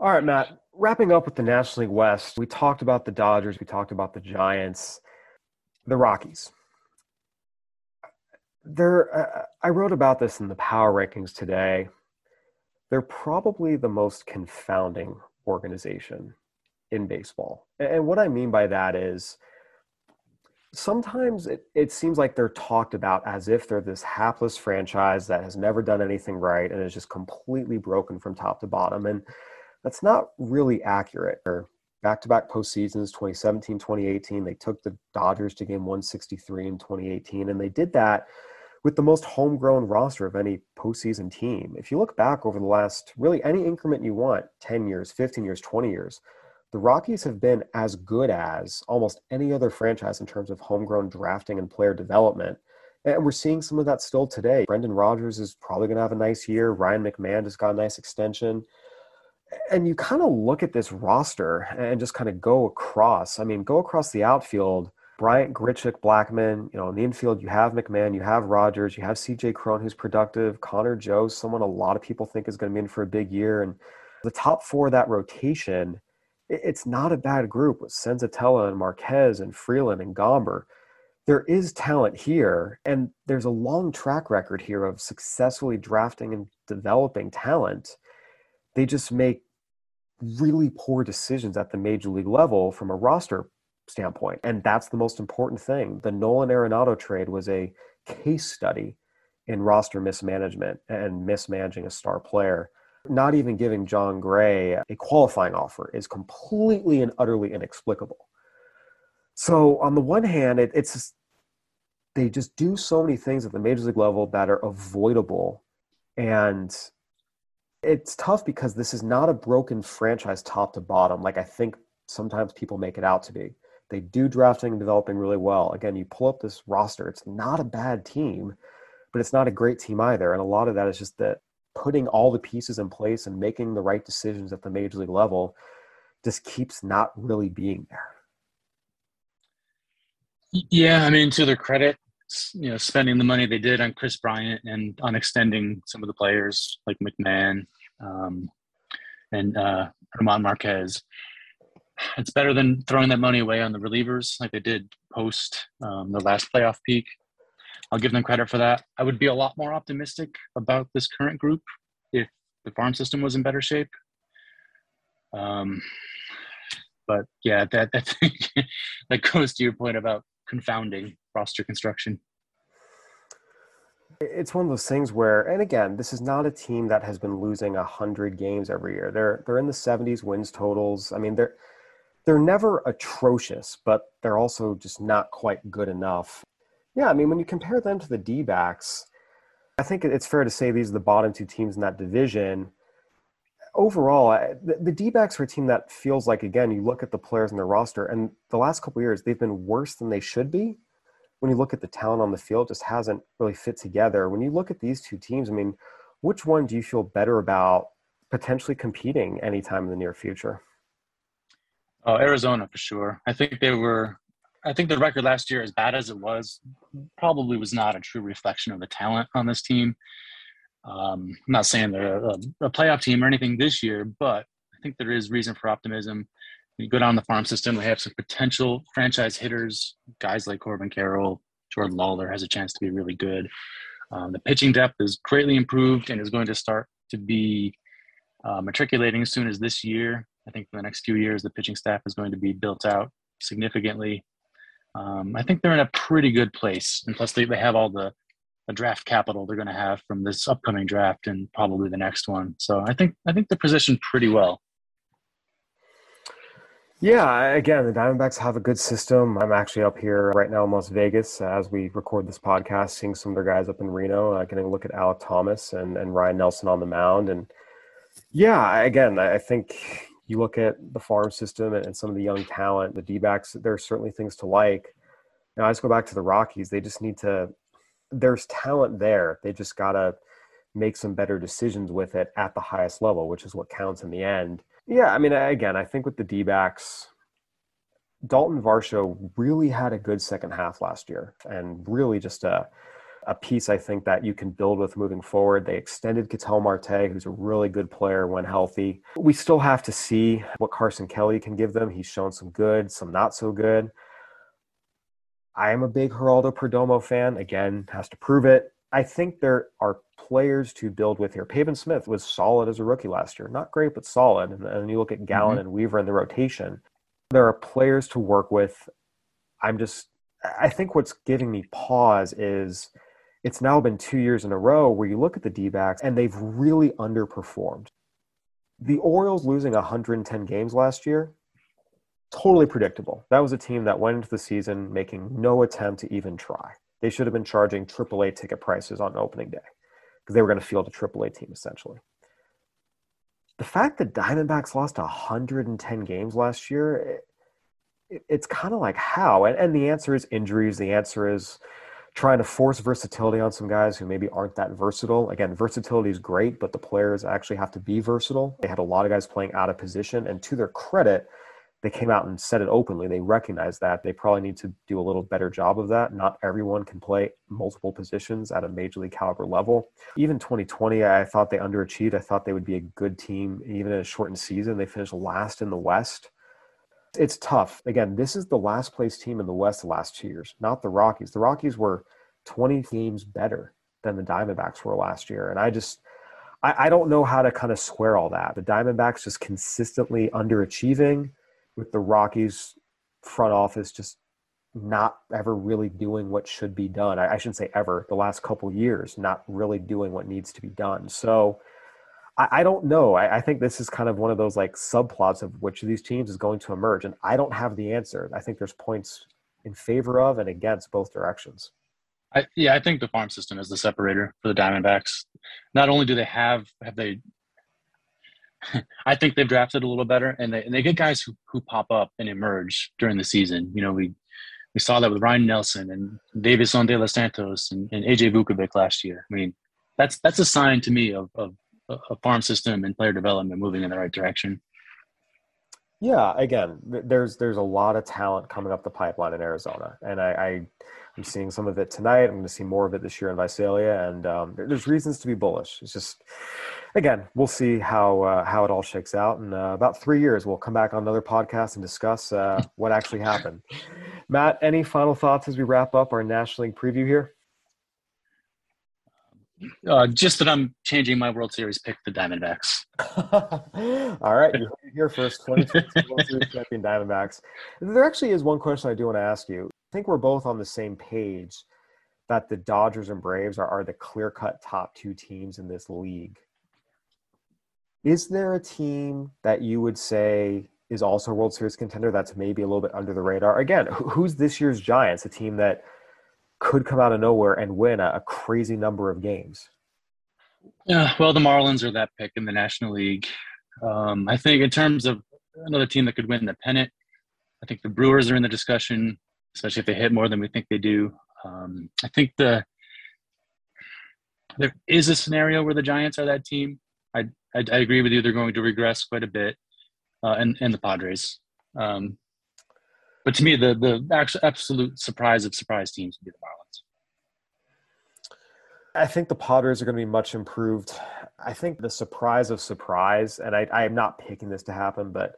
All right, Matt. Wrapping up with the National League West, we talked about the Dodgers, we talked about the Giants, the Rockies. They're, uh, I wrote about this in the power rankings today. They're probably the most confounding organization in baseball. And and what I mean by that is sometimes it, it seems like they're talked about as if they're this hapless franchise that has never done anything right and is just completely broken from top to bottom. And that's not really accurate. Or back-to-back postseasons, 2017, 2018, they took the Dodgers to game 163 in 2018, and they did that with the most homegrown roster of any postseason team. If you look back over the last, really any increment you want, 10 years, 15 years, 20 years, the Rockies have been as good as almost any other franchise in terms of homegrown drafting and player development. And we're seeing some of that still today. Brendan Rodgers is probably going to have a nice year. Ryan McMahon just got a nice extension and you kind of look at this roster and just kind of go across. I mean, go across the outfield. Bryant, Grichuk, Blackmon. You know, in the infield, you have McMahon, you have Rodgers, you have C.J. Cron, who's productive. Connor Joe, someone a lot of people think is going to be in for a big year. And the top four of that rotation, it's not a bad group with Senzatela and Marquez and Freeland and Gomber. There is talent here, and there's a long track record here of successfully drafting and developing talent they just make really poor decisions at the major league level from a roster standpoint. And that's the most important thing. The Nolan Arenado trade was a case study in roster mismanagement and mismanaging a star player. Not even giving Jon Gray a qualifying offer is completely and utterly inexplicable. So, on the one hand, it, it's just, they just do so many things at the major league level that are avoidable and it's tough because this is not a broken franchise top to bottom like i think sometimes people make it out to be. They do drafting and developing really well. Again you pull up this roster it's not a bad team but it's not a great team either. And a lot of that is just that putting all the pieces in place and making the right decisions at the major league level just keeps not really being there. Yeah, I mean, to their credit, you know, spending the money they did on Kris Bryant and on extending some of the players like McMahon um, and uh, German Marquez, it's better than throwing that money away on the relievers like they did post um, the last playoff peak. I'll give them credit for that. I would be a lot more optimistic about this current group if the farm system was in better shape. Um, but yeah, that that [LAUGHS] that goes to your point about confounding roster construction. It's one of those things where and again this is not a team that has been losing 100 games every year. They're they're in the 70s wins totals. I mean they're they're never atrocious but they're also just not quite good enough. Yeah i mean when you compare them to the d-backs i think it's fair to say these are the bottom two teams in that division. Overall the, the d-backs are a team that feels like again you look at the players in their roster and the last couple years they've been worse than they should be when you look at the talent on the field, just hasn't really fit together. When you look at these two teams, I mean, which one do you feel better about potentially competing anytime in the near future? Oh, Arizona for sure. I think they were. I think the record last year, as bad as it was, probably was not a true reflection of the talent on this team. Um, I'm not saying they're a, a playoff team or anything this year, but I think there is reason for optimism. Go down the farm system, they have some potential franchise hitters, guys like Corbin Carroll, Jordan Lawlar has a chance to be really good. Um, the pitching depth is greatly improved and is going to start to be uh, matriculating as soon as this year. I think for the next few years, the pitching staff is going to be built out significantly. Um, I think they're in a pretty good place, and plus they, they have all the, the draft capital they're going to have from this upcoming draft and probably the next one. So I think I think they're positioned pretty well. Yeah, again, the Diamondbacks have a good system. I'm actually up here right now in Las Vegas as we record this podcast, seeing some of their guys up in Reno, uh, getting a look at Alec Thomas and, and Ryne Nelson on the mound. And yeah, again, I think you look at the farm system and, and some of the young talent, the D backs, there are certainly things to like. Now, I just go back to the Rockies. They just need to, there's talent there. They just got to make some better decisions with it at the highest level, which is what counts in the end. Yeah, I mean, again, I think with the D backs, Dalton Varsho really had a good second half last year and really just a, a piece I think that you can build with moving forward. They extended Ketel Marte, who's a really good player when healthy. We still have to see what Carson Kelly can give them. He's shown some good, some not so good. I am a big Geraldo Perdomo fan. Again, has to prove it. I think there are players to build with here. Pavin Smith was solid as a rookie last year. Not great, but solid. And then you look at Gallen mm-hmm. and Weaver in the rotation. There are players to work with. I'm just, I think what's giving me pause is it's now been two years in a row where you look at the D backs and they've really underperformed. The Orioles losing 110 games last year, totally predictable. That was a team that went into the season making no attempt to even try. They should have been charging AAA ticket prices on opening day because they were going to field a AAA team essentially. The fact that Diamondbacks lost 110 games last year, it, it's kind of like how? And, and the answer is injuries. The answer is trying to force versatility on some guys who maybe aren't that versatile. Again, versatility is great, but the players actually have to be versatile. They had a lot of guys playing out of position, and to their credit, they came out and said it openly. They recognize that they probably need to do a little better job of that. Not everyone can play multiple positions at a major league caliber level. Even 2020, I thought they underachieved. I thought they would be a good team, even in a shortened season. They finished last in the West. It's tough. Again, this is the last place team in the West the last two years, not the Rockies. The Rockies were 20 games better than the Diamondbacks were last year. And I just, I, I don't know how to kind of square all that. The Diamondbacks just consistently underachieving with the Rockies front office just not ever really doing what should be done. I, I shouldn't say ever, the last couple years, not really doing what needs to be done. So I, I don't know. I, I, think this is kind of one of those like subplots of which of these teams is going to emerge. And I don't have the answer. I think there's points in favor of and against both directions. Yeah, I think the farm system is the separator for the Diamondbacks. Not only do they have have they I think they've drafted a little better, and they and they get guys who, who pop up and emerge during the season. You know, we we saw that with Ryne Nelson and Deyvison De Los Santos and, and AJ Vukovich last year. I mean, that's that's a sign to me of, of a farm system and player development moving in the right direction. Yeah, again, there's there's a lot of talent coming up the pipeline in Arizona, and I, I am seeing some of it tonight. I'm going to see more of it this year in Visalia, and um, there's reasons to be bullish. It's just again, we'll see how uh, how it all shakes out. In uh, about three years, we'll come back on another podcast and discuss uh, what actually happened. [LAUGHS] Matt, any final thoughts as we wrap up our National League preview here? Uh, just that I'm changing my World Series pick to Diamondbacks. [LAUGHS] all right, you're here first. [LAUGHS] 2022 World Series champion Diamondbacks. There actually is one question I do want to ask you. I think we're both on the same page that the Dodgers and Braves are, are the clear cut top two teams in this league. Is there a team that you would say is also a World Series contender that's maybe a little bit under the radar? Again, who's this year's Giants? A team that could come out of nowhere and win a, a crazy number of games. Yeah, well, the Marlins are that pick in the National League. Um, I think in terms of another team that could win the pennant, I think the Brewers are in the discussion, especially if they hit more than we think they do. Um, I think the there is a scenario where the Giants are that team. I I, I agree with you. They're going to regress quite a bit, uh, and and the Padres. Um, but to me, the the actual absolute surprise of surprise teams would be the Marlins. I think the Padres are going to be much improved. I think the surprise of surprise, and I, I am not picking this to happen, but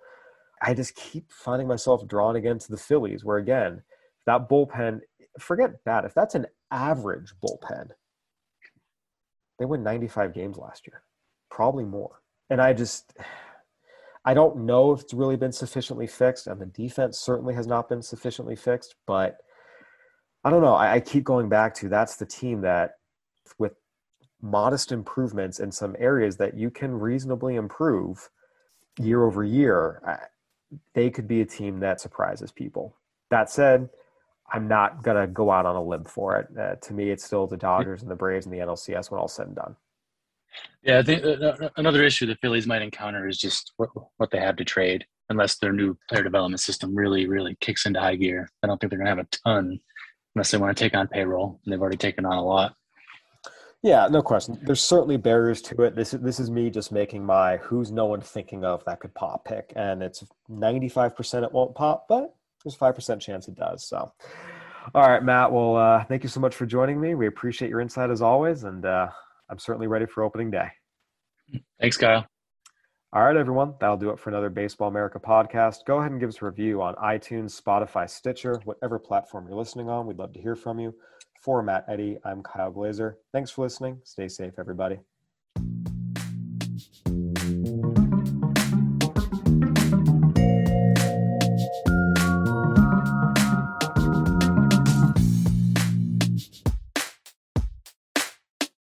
I just keep finding myself drawn again to the Phillies, where again, that bullpen forget that. If that's an average bullpen, they win 95 games last year, probably more. And I just, I don't know if it's really been sufficiently fixed, and the defense certainly has not been sufficiently fixed. But I don't know. I, I keep going back to that's the team that, with modest improvements in some areas that you can reasonably improve year over year, they could be a team that surprises people. That said, I'm not gonna go out on a limb for it. Uh, to me, it's still the Dodgers and the Braves and the NLCS when all said and done. Yeah, I think uh, another issue the Phillies might encounter is just what, what they have to trade. Unless their new player development system really, really kicks into high gear, I don't think they're gonna have a ton unless they want to take on payroll. And they've already taken on a lot. Yeah, no question. There's certainly barriers to it. This is this is me just making my who's no one thinking of that could pop pick, and it's 95% it won't pop, but there's a five percent chance it does. So, all right, Matt. Well, uh, thank you so much for joining me. We appreciate your insight as always, and uh, I'm certainly ready for opening day. Thanks, Kyle. All right, everyone. That'll do it for another Baseball America podcast. Go ahead and give us a review on iTunes, Spotify, Stitcher, whatever platform you're listening on. We'd love to hear from you. For Matt Eddy, I'm Kyle Glaser. Thanks for listening. Stay safe, everybody.